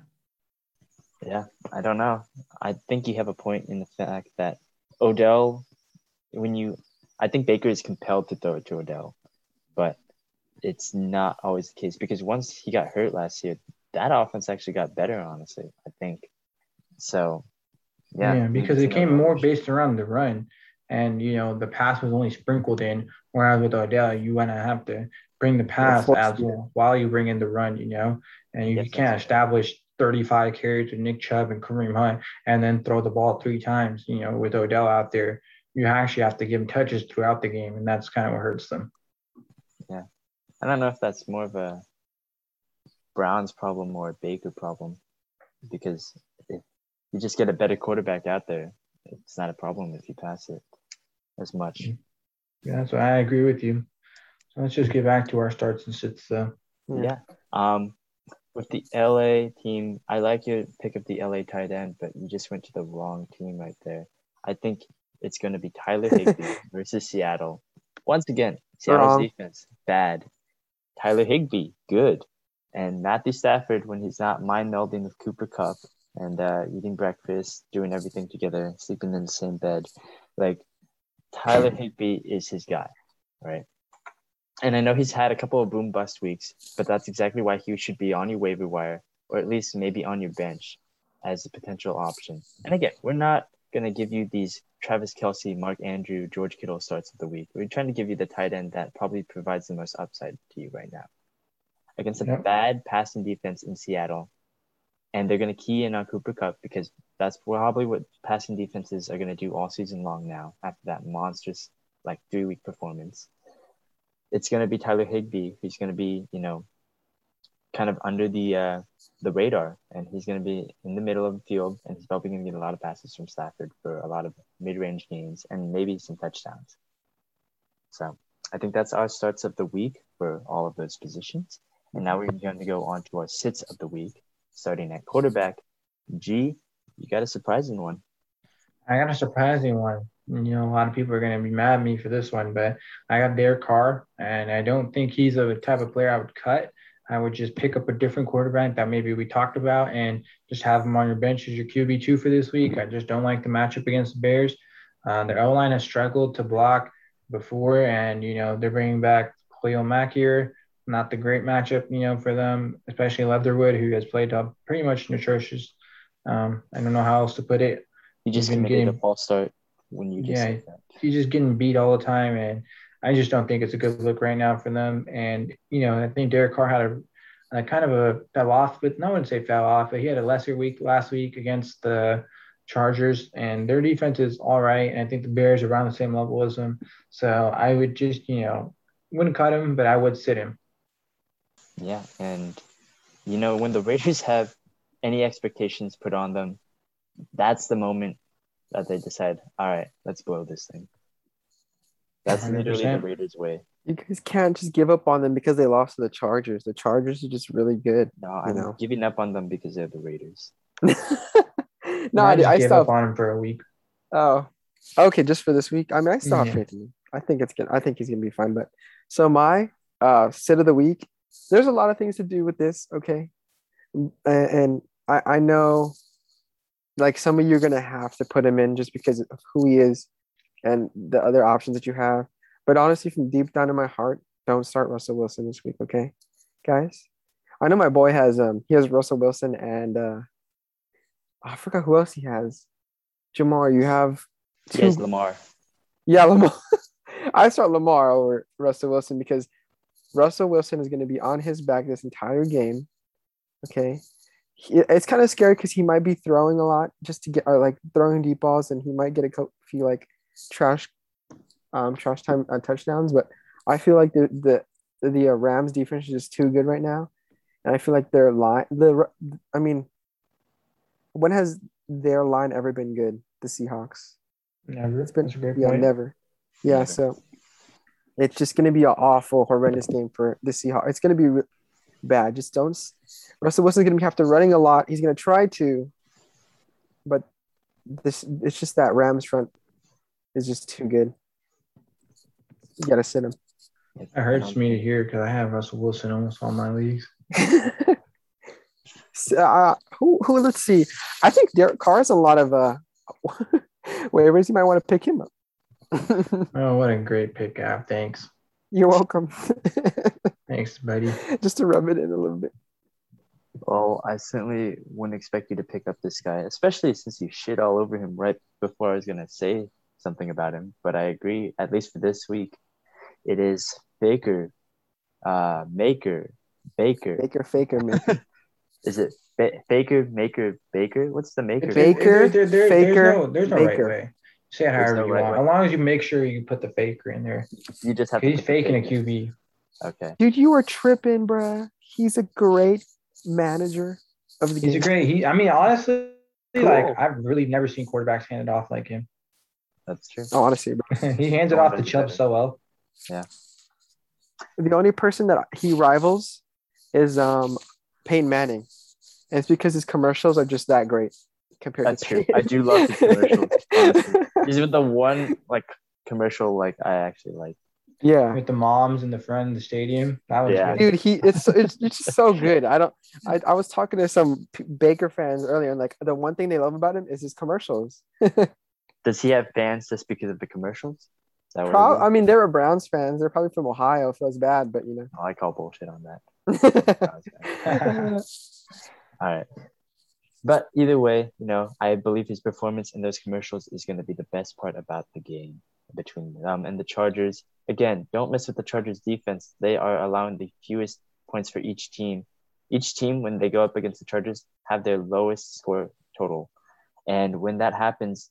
Yeah, I don't know. I think you have a point in the fact that Odell, when you, I think Baker is compelled to throw it to Odell, but it's not always the case because once he got hurt last year, that offense actually got better, honestly, I think. So, yeah. Yeah, because it came more based around the run, and you know the pass was only sprinkled in. Whereas with Odell, you want to have to bring the pass as well while you bring in the run, you know, and you Yes, can't establish 35 carries with Nick Chubb and Kareem Hunt and then throw the ball three times. You know, with Odell out there, you actually have to give him touches throughout the game, and that's kind of what hurts them. Yeah, I don't know if that's more of a Browns problem or a Baker problem because if you just get a better quarterback out there, it's not a problem if you pass it as much. Yeah, so I agree with you. So let's just get back to our starts and sits. though. Yeah. Um, with the LA team, I like your pick of the LA tight end, but you just went to the wrong team right there. I think it's going to be Tyler Higbee versus Seattle. Once again, Seattle's Wrong. defense bad. Tyler Higbee good, and Matthew Stafford when he's not mind melding with Cooper Kupp and uh, eating breakfast, doing everything together, sleeping in the same bed, like Tyler Higbee is his guy, right? And I know he's had a couple of boom bust weeks, but that's exactly why he should be on your waiver wire or at least maybe on your bench as a potential option. And again, we're not going to give you these Travis Kelce, Mark Andrew, George Kittle starts of the week. We're trying to give you the tight end that probably provides the most upside to you right now. Against a Yep. bad passing defense in Seattle, and they're going to key in on Cooper Kupp because that's probably what passing defenses are going to do all season long now after that monstrous like three week performance. It's going to be Tyler Higbee who's going to be, you know, kind of under the uh, the radar, and he's going to be in the middle of the field, and he's probably going to get a lot of passes from Stafford for a lot of mid range gains and maybe some touchdowns. So I think that's our starts of the week for all of those positions. And now we're going to go on to our sits of the week, starting at quarterback. G, you got a surprising one. I got a surprising one. You know, a lot of people are going to be mad at me for this one, but I got Derek Carr, and I don't think he's a type of player I would cut. I would just pick up a different quarterback that maybe we talked about and just have him on your bench as your QB two for this week. I just don't like the matchup against the Bears. Uh, their O line has struggled to block before, and you know they're bringing back Cleo Mack here. Not the great matchup, you know, for them, especially Leatherwood, who has played up pretty much atrocious. Um, I don't know how else to put it. You just been committed a false start. when you just Yeah. he's just getting beat all the time, and I just don't think it's a good look right now for them. And you know, I think Derek Carr had a, a kind of a fell off, but no one say fell off, but he had a lesser week last week against the Chargers, and their defense is all right. And I think the Bears are around the same level as them. So I would just, you know, wouldn't cut him, but I would sit him. Yeah, and you know when the Raiders have any expectations put on them, that's the moment that they decide, all right, let's blow this thing. That's literally the Raiders' way. You guys can't just give up on them because they lost to the Chargers. The Chargers are just really good. No, I'm know. giving up on them because they're the Raiders. no, I I, I gave stopped. up on him for a week. Oh, okay, just for this week. I mean, I still have Yeah. faith in him. I think it's gonna. I think he's gonna be fine. But so my uh sit of the week. There's a lot of things to do with this. Okay, and, and I I know, like some of you are gonna have to put him in just because of who he is, and the other options that you have. But honestly, from deep down in my heart, don't start Russell Wilson this week. Okay, guys. I know my boy has um he has Russell Wilson and uh I forgot who else he has. Jamar, you have Yes, two- Lamar. yeah, Lamar. I start Lamar over Russell Wilson because Russell Wilson is going to be on his back this entire game. Okay. He, it's kind of scary because he might be throwing a lot just to get, or like throwing deep balls, and he might get a few like trash, um, trash time uh, touchdowns. But I feel like the the the uh, Rams defense is just too good right now, and I feel like their line, the I mean, when has their line ever been good? The Seahawks. Never. It's been That's a great yeah, point. never. Yeah, so it's just going to be an awful, horrendous game for the Seahawks. It's going to be bad. Just don't. Russell Wilson's going to have to running a lot. He's going to try to, but this it's just that Rams front is just too good. You got to sit him. It hurts me to hear because I have Russell Wilson almost all my leagues. So, uh, who who? Let's see. I think Derek Carr has a lot of uh waivers. You might want to pick him up. Oh, what a great pickup. Thanks. You're welcome. Thanks, buddy. Just to rub it in a little bit. Well, I certainly wouldn't expect you to pick up this guy, especially since you shit all over him right before I was gonna say something about him. But I agree, at least for this week, it is Baker, uh, Maker, Baker. Baker Faker, man. Is it ba- Faker, Maker, Baker? What's the Maker? Baker, There- there- there- Faker, there's no, there's no right Baker. way. Say it however no you right want. way. As long as you make sure you put the faker in there. You just have to He's faking a QB. Okay. Dude, you were tripping, bruh. He's a great manager of the He's game. a great. He. I mean, honestly, Cool. like I've really never seen quarterbacks hand it off like him. That's true. oh, honestly, bro. he hands it Oh, off to that's Chubb so well. Yeah. The only person that he rivals is um Peyton Manning. And it's because his commercials are just that great compared That's to true. Peyton. I do love his commercials. honestly. These are the one like commercial like I actually like. Yeah. With the moms and the front of the stadium. That was Yeah. good. Dude, he it's it's, it's just so good. I don't. I, I was talking to some Baker fans earlier, and like the one thing they love about him is his commercials. Does he have fans just because of the commercials? Is that what Pro- I mean, they were Browns fans. They're probably from Ohio. Feels bad, but you Oh, I call bullshit on that. All right. But either way, you know, I believe his performance in those commercials is going to be the best part about the game between them and the Chargers. Again, don't mess with the Chargers defense. They are allowing the fewest points for each team. Each team, when they go up against the Chargers, have their lowest score total. And when that happens,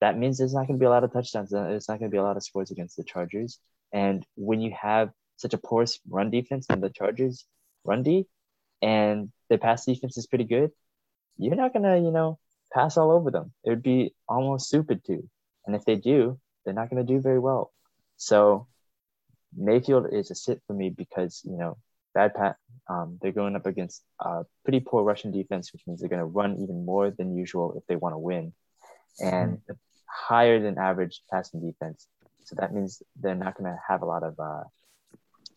that means there's not going to be a lot of touchdowns. There's not going to be a lot of scores against the Chargers. And when you have such a porous run defense and the Chargers run D, and their pass defense is pretty good, you're not gonna, you know, pass all over them. It would be almost stupid to. And if they do, they're not gonna do very well. So Mayfield is a sit for me because, you know, bad pat um, they're going up against a pretty poor rushing defense, which means they're gonna run even more than usual if they want to win. And the higher than average passing defense. So that means they're not gonna have a lot of uh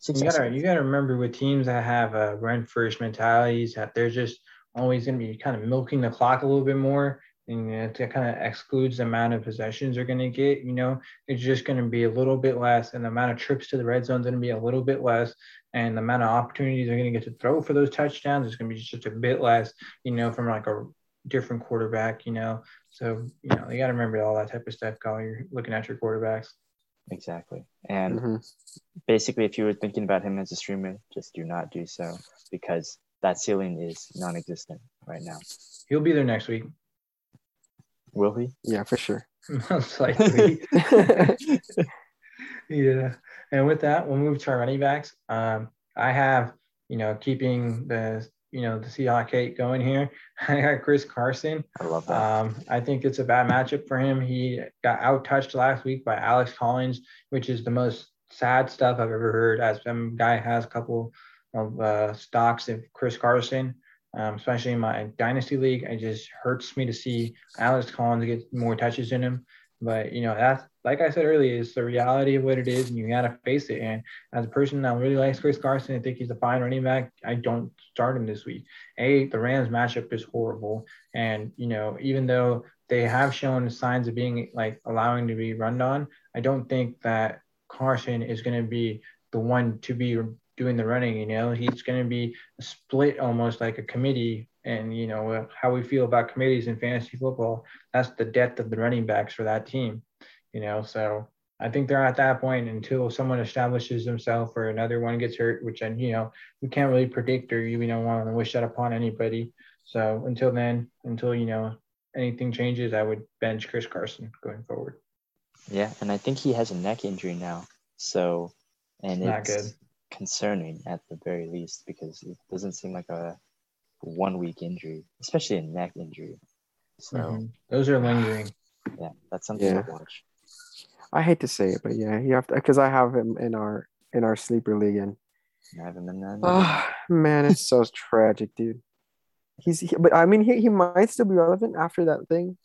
You gotta you gotta remember with teams that have uh, run first mentalities that they're just always gonna be kind of milking the clock a little bit more, and it kind of excludes the amount of possessions they're gonna get. You know, it's just gonna be a little bit less, and the amount of trips to the red zone is gonna be a little bit less, and the amount of opportunities they're gonna get to throw for those touchdowns is gonna be just a bit less. You know, from like a different quarterback, you know. So, you know, you got to remember all that type of stuff while you're looking at your quarterbacks. Exactly. And Mhm. basically, if you were thinking about him as a streamer, just do not do so because that ceiling is non-existent right now. He'll be there next week, Will he? Yeah, for sure. most likely. yeah. And with that, we'll move to our running backs. Um, I have, you know, keeping the, you know, the Seahawk eight going here. I got Chris Carson. I love that. Um, I think it's a bad matchup for him. He got out touched last week by Alex Collins, which is the most sad stuff I've ever heard. As some guy has a couple of uh, stocks of Chris Carson, um, especially in my dynasty league. It just hurts me to see Alex Collins get more touches in him. But you know, that's like I said earlier, it's the reality of what it is, and you gotta face it. And as a person that really likes Chris Carson, I think he's a fine running back. I don't start him this week. A, the Rams matchup is horrible. And, you know, even though they have shown signs of being like allowing to be run on, I don't think that Carson is going to be the one to be doing the running. You know, he's going to be split almost like a committee. And, you know, uh, how we feel about committees in fantasy football, that's the depth of the running backs for that team, you know. So I think they're at that point until someone establishes himself or another one gets hurt, which, I, you know, we can't really predict or you know want to wish that upon anybody. So until then, until you know anything changes, I would bench Chris Carson going forward. yeah, and I think he has a neck injury now. So, and Not it's good. Concerning at the very least because it doesn't seem like a one week injury, especially a neck injury. So, Mhm. Those are lingering. yeah, that's something Yeah. to watch. I hate to say it, but yeah, you have to because I have him in our in our sleeper league, and I have him in there. oh man, it's so tragic, dude. He's he, but I mean he, he might still be relevant after that thing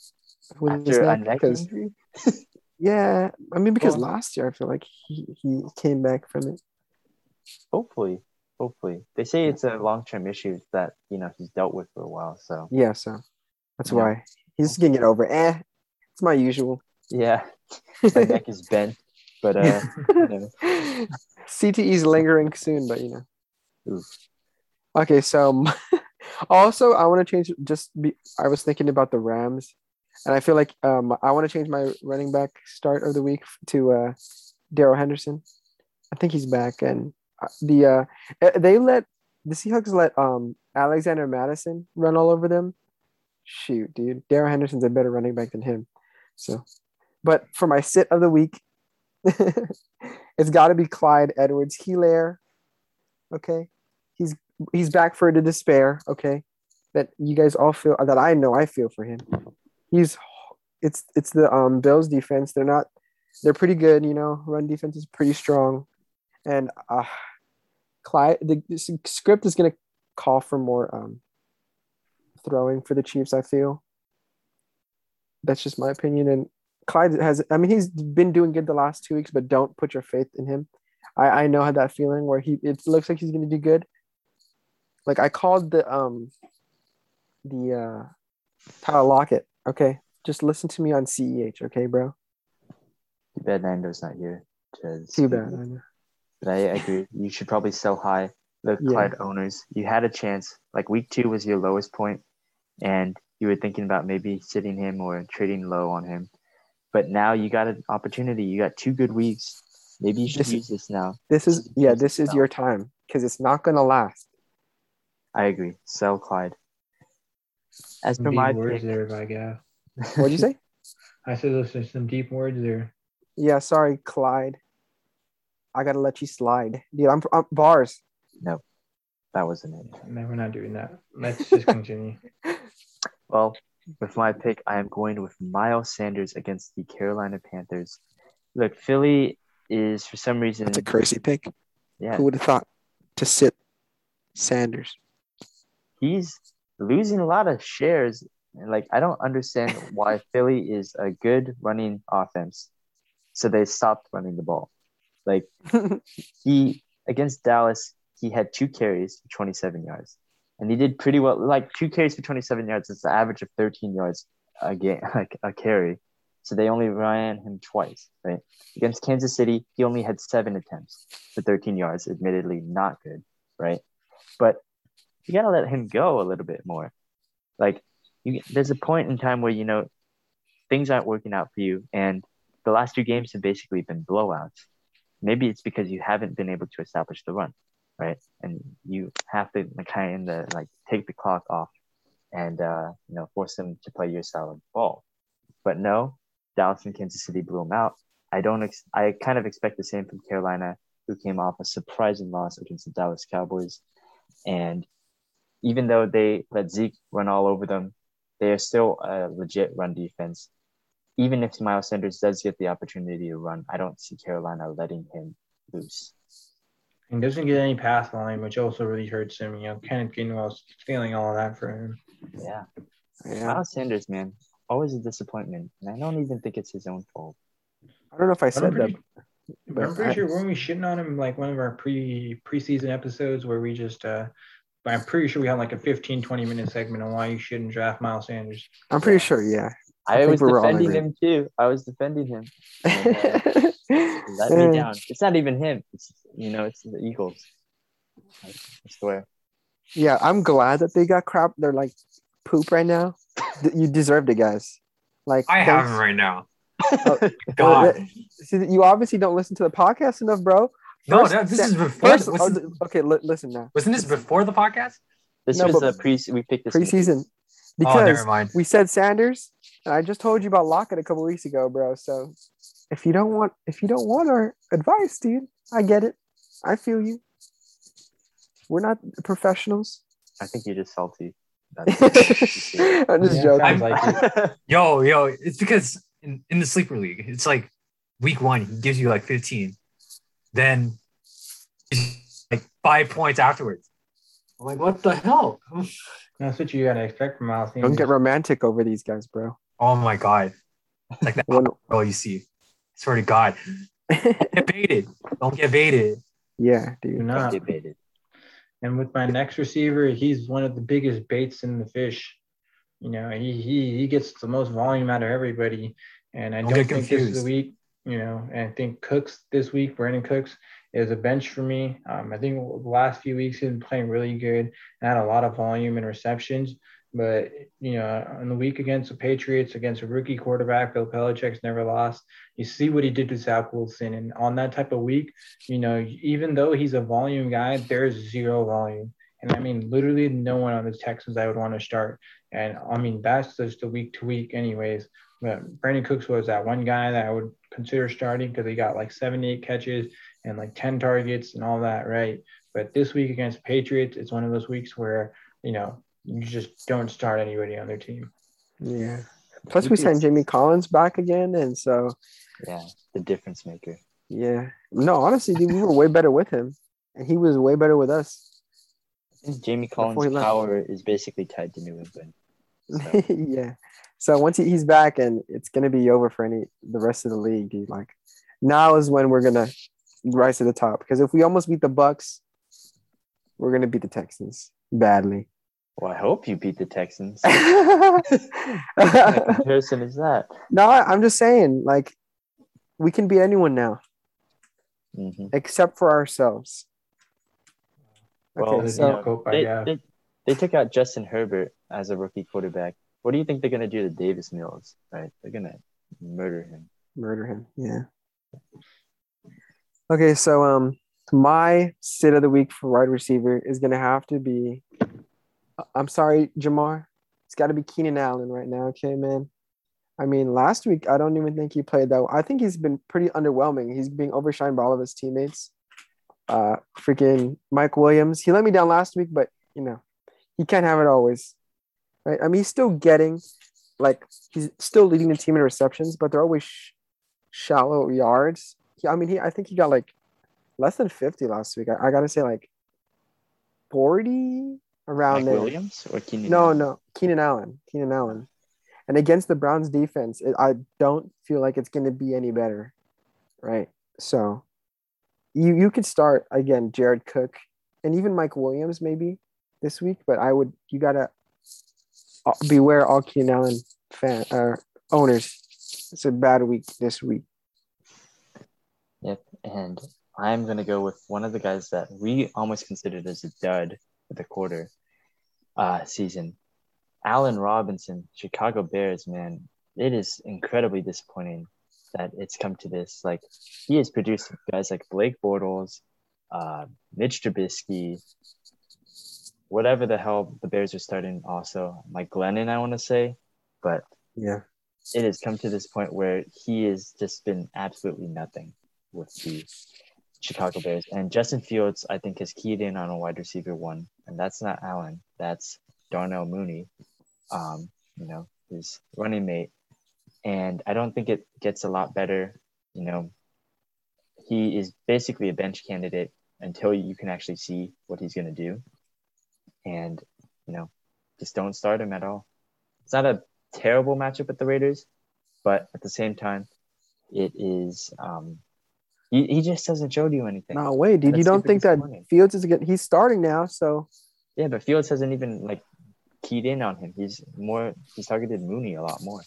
with his After a neck, neck because injury? yeah, I mean because Well- last year I feel like he he came back from it. Hopefully, hopefully. They say it's a long term issue that you know he's dealt with for a while. So Yeah, so that's Yeah. why he's gonna get over. Eh, it's my usual. yeah, my neck is bent, but uh, you know, CTE's lingering soon, but you know. Oof. Okay, so also I want to change. Just be, I was thinking about the Rams, and I feel like um I want to change my running back start of the week to uh Darrell Henderson. I think he's back, and the uh eh, they let the Seahawks let um Alexander Mattison run all over them. Shoot, dude, Darrell Henderson's a better running back than him. So, but for my sit of the week, it's got to be Clyde Edwards Helaire. Okay, he's he's back for the despair. Okay, that you guys all feel that I know I feel for him. He's it's it's the um Bills defense. They're not they're pretty good. You know, run defense is pretty strong, and uh, Clyde the, the script is gonna call for more um throwing for the Chiefs. I feel that's just my opinion. And Clyde has, I mean, he's been doing good the last two weeks, but don't put your faith in him. I, I know how that feeling where he it looks like he's gonna do good. Like I called the um the uh Tyler Lockett. Okay, just listen to me on CEH. Okay, bro. too bad Nando's not here. To Too bad. With. I. But I agree. You should probably sell high. The Yeah. Clyde owners, you had a chance. Like week two was your lowest point, and you were thinking about maybe sitting him or trading low on him. But now you got an opportunity. You got two good weeks. Maybe you should This- use this now. This is yeah. This is now. your time because it's not gonna last. I agree. Sell Clyde. As Some for deep my words pick, there, by God. What'd you say? I said those are some deep words there. yeah, sorry, Clyde. I gotta let you slide, dude. I'm, I'm bars. No, that wasn't it. No, we're not doing that. Let's just continue. Well, with my pick, I am going with Miles Sanders against the Carolina Panthers. Look, Philly is for some reason. That's a crazy pick. Yeah, Who would have thought to sit Sanders? he's losing a lot of shares. And like, I don't understand why Philly is a good running offense, so they stopped running the ball. Like he against Dallas, he had two carries for 27 yards, and he did pretty well. Like two carries for 27 yards, is the average of 13 yards a game, like a carry. So they only ran him twice, right? Against Kansas City, he only had seven attempts for 13 yards. Admittedly, not good, right? But you gotta let him go a little bit more. Like you there's a point in time where you know things aren't working out for you, and the last two games have basically been blowouts. Maybe it's because you haven't been able to establish the run, right? And you have to kind of like take the clock off and uh, you know force them to play your style of ball. But no, Dallas and Kansas City blew them out. I don't. Ex- I kind of expect the same from Carolina, who came off a surprising loss against the Dallas Cowboys, and even though they let Zeke run all over them, they are still a legit run defense. Even if Miles Sanders does get the opportunity to run, I don't see Carolina letting him loose. He doesn't get any pass line, which also really hurts him. You know, Kenneth Gainwell's feeling all of that for him. Yeah. Yeah. Miles Sanders, man, always a disappointment. And I don't even think it's his own fault. I don't know if I I'm said that. but I'm pretty I- sure weren't we shitting on him like one of our pre preseason episodes where we just uh but I'm pretty sure we had like a 15, 20 minute segment on why you shouldn't draft Miles Sanders. I'm pretty sure, yeah. I I, was we were defending him too. I was defending him. And, uh, let me down. It's not even him. It's you know, it's the Eagles. I I swear. Yeah, I'm glad that they got crap. They're like poop right now. You deserved it, guys. Like I have thanks- him right now. Oh, God. See, you obviously don't listen to the podcast enough, bro. No, First- that, this se- is before. First, oh, wasn't, okay, li- listen now. wasn't this before the podcast? This No, was but the pre we picked this in the Preseason, oh, because never mind. we said Sanders, and I just told you about Lockett a couple weeks ago, bro. So if you don't want, if you don't want our advice, dude, I get it. I feel you. We're not professionals. I think you're just salty. I'm just Yeah, joking. sounds like. Yo, yo, it's because in, in the sleeper league, it's like week one, he gives you like 15. Then he's like five points afterwards. I'm like, what the hell? That's what you gotta expect from Miles Don't get romantic over these guys, bro. Oh my god. Like that One- girl you see. Swear to God. Don't get baited. Don't get baited. yeah, Do dude. not. debated. And with my next receiver, he's one of the biggest baits in the fish. You know, he he he gets the most volume out of everybody. And I Don't don't, get think this is the week. You know, and I think Cooks this week, Brandin Cooks is a bench for me. Um, I think the last few weeks he's been playing really good and had a lot of volume and receptions. But you know, on the week against the Patriots, against a rookie quarterback, Bill Belichick's never lost. You see what he did to Zach Wilson, and on that type of week, you know, even though he's a volume guy, there's zero volume. And I mean, literally no one on the Texans I would want to start. And I mean, that's just the week to week, anyways. But Brandin Cooks was that one guy that I would consider starting because he got like 78 catches and like 10 targets and all that, right? But this week against Patriots, it's one of those weeks where, you know, you just don't start anybody on their team. Yeah. Plus, we could- sent Jamie Collins back again, and so Yeah, the difference maker. yeah. No, honestly, dude, we were way better with him, and he was way better with us. Jamie Collins' power is basically tied to New England. So, yeah. So once he, he's back, and it's gonna be over for any the rest of the league, dude. Like now is when we're gonna rise to the top because if we almost beat the Bucks, we're gonna beat the Texans badly. Well, I hope you beat the Texans. what kind of no, comparison is that? No, I'm just saying, like, we can beat anyone now hmm except for ourselves. Well, Okay, you so know, Cope, They, yeah. they, they took out Justin Herbert as a rookie quarterback. What do you think they're gonna do to Davis Mills? Right, they're gonna murder him. murder him. Yeah. Okay, so um, my sit of the week for wide receiver is gonna have to be. I'm sorry, Jamar. It's got to be Keenan Allen right now. Okay, man. I mean, last week I don't even think he played that. I think he's been pretty underwhelming. He's being overshined by all of his teammates. Uh, freaking Mike Williams. He let me down last week, but you know, he can't have it always, right? I mean, he's still getting, like, he's still leading the team in receptions, but they're always sh- shallow yards. He, I mean, he I think he got like less than 50 last week. I, I gotta say like 40 around Mike there. Williams or Keenan? No, Allen? no, Keenan Allen. Keenan Allen. And against the Browns defense, it, I don't feel like it's going to be any better, right? So, you you could start again, Jared Cook, and even Mike Williams maybe this week, but I would you gotta uh, beware all Keenan Allen fan uh, owners. It's a bad week this week. Yep, and I'm gonna go with one of the guys that we almost considered as a dud the quarter uh, season, Allen Robinson, Chicago Bears, man, it is incredibly disappointing that it's come to this. Like he has produced guys like Blake Bortles, uh, Mitch Trubisky, whatever the hell the Bears are starting. Also, Mike Glennon, I want to say, but Yeah. it has come to this point where he has just been absolutely nothing with the Chicago Bears. And Justin Fields, I think, has keyed in on a wide receiver one, and that's not Allen. That's Darnell Mooney, um, you know, his running mate. And I don't think it gets a lot better. You know, he is basically a bench candidate until you can actually see what he's going to do. And, you know, just don't start him at all. It's not a terrible matchup with the Raiders, but at the same time, it is. Um, he, he just doesn't show you anything. No way, dude. You don't think that disappointing. Fields is getting? He's starting now, so Yeah, but Fields hasn't even like keyed in on him. He's more. He's targeted Mooney a lot more.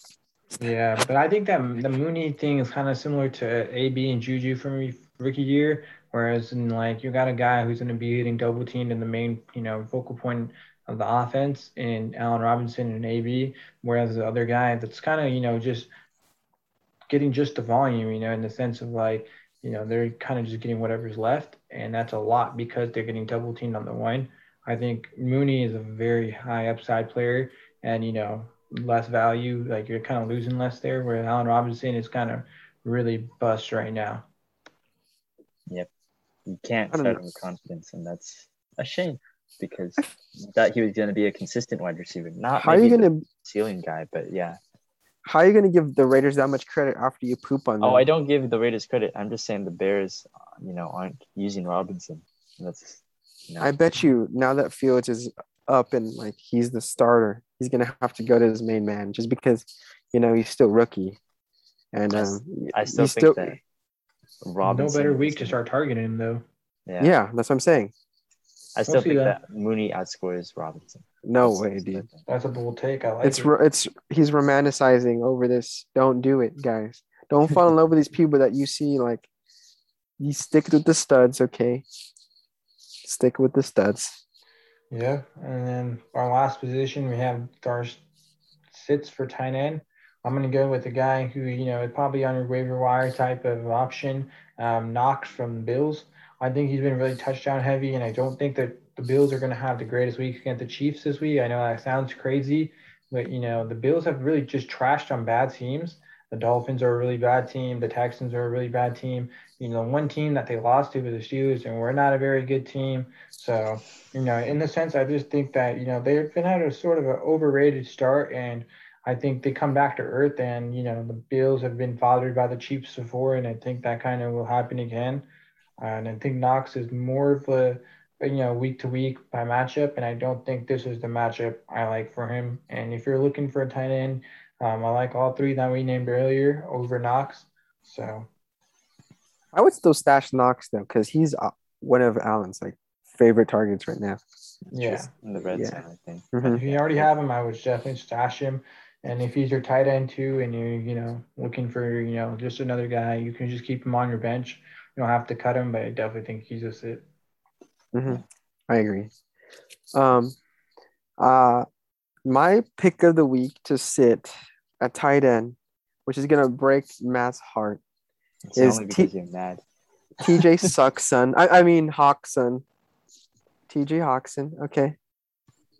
Yeah, but I think that the Mooney thing is kind of similar to AB and Juju from rookie year. Whereas in like you got a guy who's going to be hitting double teamed in the main, you know, focal point of the offense in Allen Robinson and AB, whereas the other guy that's kind of you know just getting just the volume, you know, in the sense of like you know they're kind of just getting whatever's left, and that's a lot because they're getting double teamed on the one. I think Mooney is a very high upside player, and you know less value. Like you're kind of losing less there, where Allen Robinson is kind of really bust right now. Yep. You can't I start with confidence, and that's a shame because you thought he was going to be a consistent wide receiver, not how are you maybe the gonna ceiling guy, but yeah. How are you gonna give the Raiders that much credit after you poop on them? Oh, I don't give the Raiders credit. I'm just saying the Bears, you know, aren't using Robinson. That's, you know, I bet you now that Fields is up and like he's the starter, he's gonna have to go to his main man just because you know he's still rookie, and um, I still he's think that Robinson. no better week to gonna- start targeting him though. Yeah, yeah. that's what I'm saying. I still We'll think that. that. Mooney outscores Robinson. No That's- way, that's what dude. That's a bold take. I like It's it. it's he's romanticizing over this. Don't do it, guys. Don't fall in love with these people that you see like. You stick with the studs, okay? Stick with the studs. Yeah, and then our last position we have our sits for tight end. I'm gonna go with a guy who you know is probably on your waiver wire type of option, um, Knox from the Bills. I think he's been really touchdown heavy, and I don't think that the Bills are gonna have the greatest week against the Chiefs this week. I know that sounds crazy, but you know the Bills have really just trashed on bad teams. The Dolphins are a really bad team. The Texans are a really bad team. You know, one team that they lost to was the Steelers, and we're not a very good team. So you know, in the sense, I just think that, you know, they've been at a sort of an overrated start and I think they come back to earth and, you know, the Bills have been fathered by the Chiefs before and I think that kind of will happen again. And I think Knox is more of a, you know, week to week by matchup. And I don't think this is the matchup I like for him. And if you're looking for a tight end, um, I like all three that we named earlier over Knox. So I would still stash Knox though, because he's uh, one of Allen's like favorite targets right now. yeah. In the red Yeah. zone, I think. Mhm. If you already have him, I would definitely stash him. And if he's your tight end too, and you're you know looking for you know just another guy, you can just keep him on your bench. You don't have to cut him, but I definitely think he's a sit. hmm I agree. Um, uh, my pick of the week to sit at tight end, which is gonna break Matt's heart. It's Is only T- you're mad. TJ sucks, son. I, I mean Hawkson. TJ Hawkson. Okay.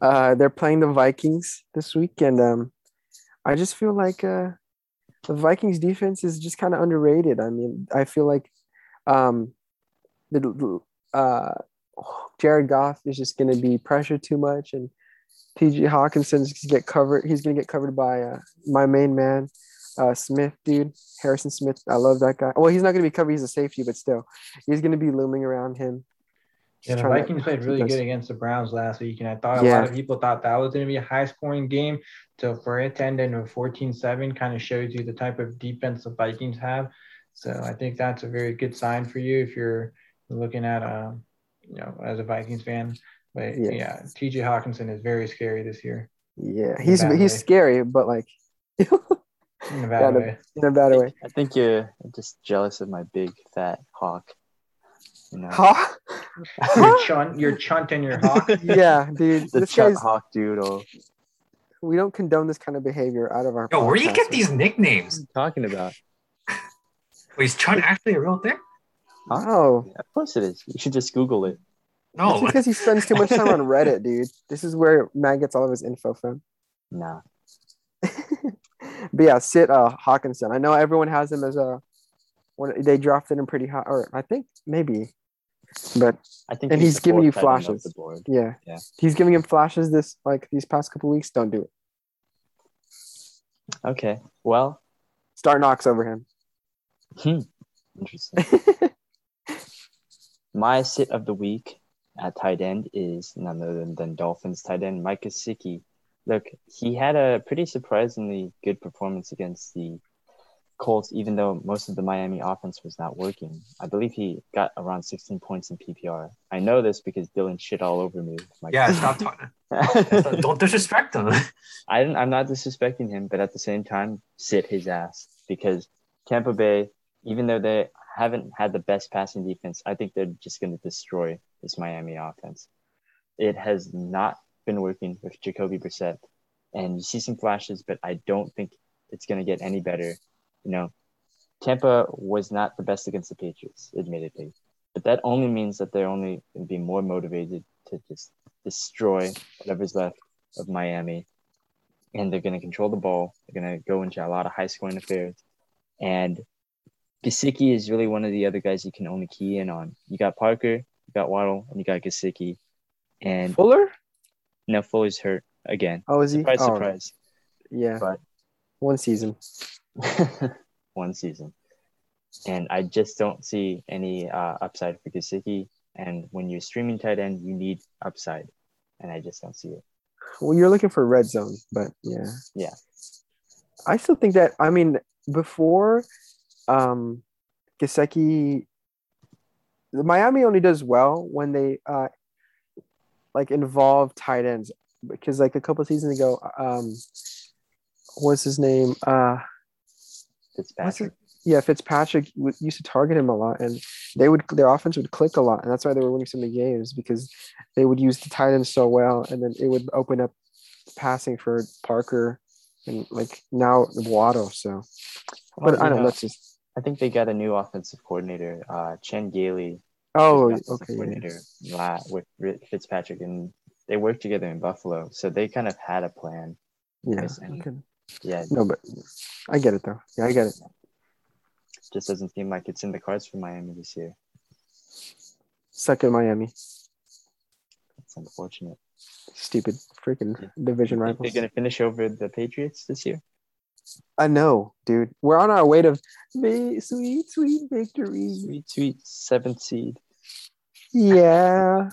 Uh, they're playing the Vikings this week, and um, I just feel like uh, the Vikings defense is just kind of underrated. I mean, I feel like um, the uh, Jared Goff is just going to be pressured too much, and TJ Hockenson's going to get covered. He's going to get covered by uh, my main man, uh, Smith, dude, Harrison Smith. I love that guy. Well, he's not going to be covered. He's a safety, but still, he's going to be looming around him. Yeah, the to Vikings played really good against the Browns last week, and I thought a Yeah. lot of people thought that was going to be a high scoring game. So for it to end in a 14-7 kind of shows you the type of defense the Vikings have. So I think that's a very good sign for you if you're looking at um, you know, as a Vikings fan. But Yeah. yeah, TJ Hockenson is very scary this year Yeah, he's he's way. scary, but like in in a bad Yeah, the- way. a bad way. I think you're just jealous of my big fat hawk. You know, Huh? Your chunt, your chunt and your hawk. yeah, dude. the This chub hawk doodle. we don't condone this kind of behavior out of our. Yo, where do you get these nicknames? you talking about? Wait, is Chun actually a real thing? Oh, Of course it is. You should just Google it. that's No. because he spends too much time on Reddit, dude. This is where Matt gets all of his info from. Nah. but yeah, Sit uh, Hockenson. I know everyone has him as a. When they drafted him pretty high, or I think maybe, but I think And he's he's giving you fourth tight end off flashes. the board. yeah, Yeah. he's giving him flashes this like these past couple weeks. Don't do it. Okay. Well, Start Knox over him. Hmm. interesting. My sit of the week at tight end is none other than, than Dolphins tight end Mike Gesicki. Look, he had a pretty surprisingly good performance against the Colts, even though most of the Miami offense was not working. I believe he got around 16 points in PPR. I know this because Dylan shit all over me. with Yeah, stop talking. Don't disrespect him. I don't, I'm not disrespecting him, but at the same time, sit his ass because Tampa Bay, even though they haven't had the best passing defense, I think they're just going to destroy this Miami offense. It has not been working with Jacoby Brissett, and you see some flashes, but I don't think it's going to get any better. You know, Tampa was not the best against the Patriots, admittedly, but that only means that they're only going to be more motivated to just destroy whatever's left of Miami and they're going to control the ball. They're going to go into a lot of high scoring affairs. And Gesicki is really one of the other guys you can only key in on. You got Parker, you got Waddle, and you got Gesicki. And Fuller? now Fuller's hurt again. Oh, is he? Surprise, oh, surprise. Yeah. But- One season. One season. And I just don't see any uh, upside for Gesicki. And when you're streaming tight end, you need upside. And I just don't see it. Well, you're looking for red zone, but yeah. Yeah. I still think that I mean before um Gesicki Miami only does well when they uh like involve tight ends. Because like a couple seasons ago um what's his name? Uh Fitzpatrick. his, yeah Fitzpatrick w- used to target him a lot and they would their offense would click a lot and that's why they were winning so many games because they would use the tight ends so well and then it would open up passing for Parker and like now Waddle so. But Oh, I don't know, know that's just I think they got a new offensive coordinator, uh, Chan Gailey. oh was the offensive okay yeah. coordinator la- with Fitzpatrick, and they worked together in Buffalo, so they kind of had a plan. yeah okay. Yeah, no but I get it though yeah I get it just doesn't seem like it's in the cards for Miami this year. second Miami It's unfortunate. stupid freaking division rivals They're gonna finish over the Patriots this year. I know dude we're on our way to vi- sweet sweet victory Sweet, sweet seventh seed. Yeah,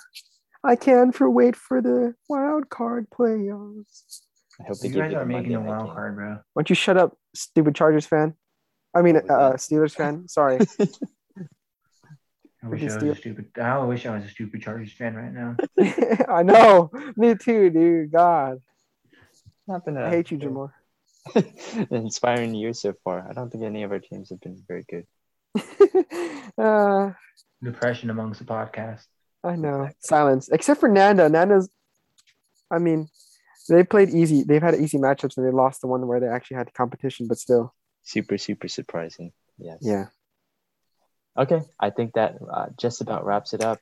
I can't for wait for the wild card playoffs. I hope they You give guys you are the making a night wild game. card, bro. Why don't you shut up, stupid Chargers fan? I mean, uh. Steelers fan. Sorry. I wish I was steal- a stupid. I wish I was a stupid Chargers fan right now. I know. Me too, dude. God, Nothing. been a I hate you, Jamar. An inspiring year so far. I don't think any of our teams have been very good. uh, Depression amongst the podcast. I know. Silence, except for Nanda. Nanda's. I mean, they played easy. They've had easy matchups, and they lost the one where they actually had competition. But still, Super, super surprising. Yes. yeah. Okay, I think that uh, just about wraps it up.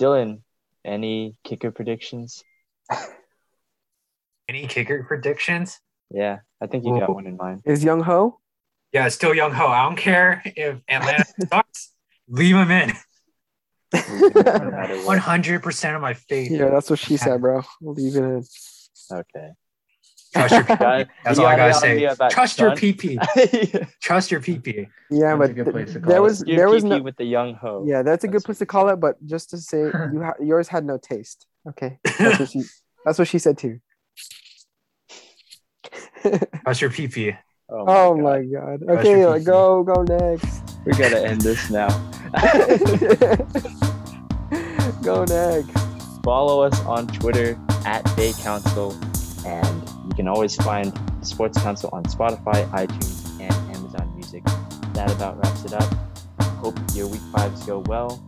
Dylan, any kicker predictions? Any kicker predictions? Yeah, I think you got Ooh. one in mind. Is Younghoe? Yeah, it's still Younghoe. I don't care if Atlanta sucks. Leave him in. No matter One what. hundred percent of my faith. Yeah, that's what she said, bro. We'll leave it in. Okay. Trust your PP. Guys, That's you all I gotta gotta be say. about Trust your Sun. PP. Trust your PP. Yeah, That's but a good th- place to call there it. was Your there was no. with the young ho. Yeah, that's a good place to call it. But just to say, you ha- yours had no taste. Okay, that's what she. That's what she said too. Trust your PP. Oh, oh God. my god. That's Okay, like, go go next. We gotta end this now. go next. Follow us on Twitter at Bay Council, and you can always find Sports Council on Spotify, iTunes, and Amazon Music. That about wraps it up. Hope your week fives go well,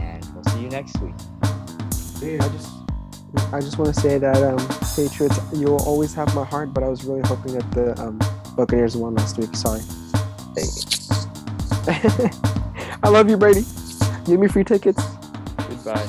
and we'll see you next week. I just I just want to say that um Patriots. You will always have my heart, but I was really hoping that the um, Buccaneers won last week. Sorry. I love you, Brady. Give me free tickets. Goodbye.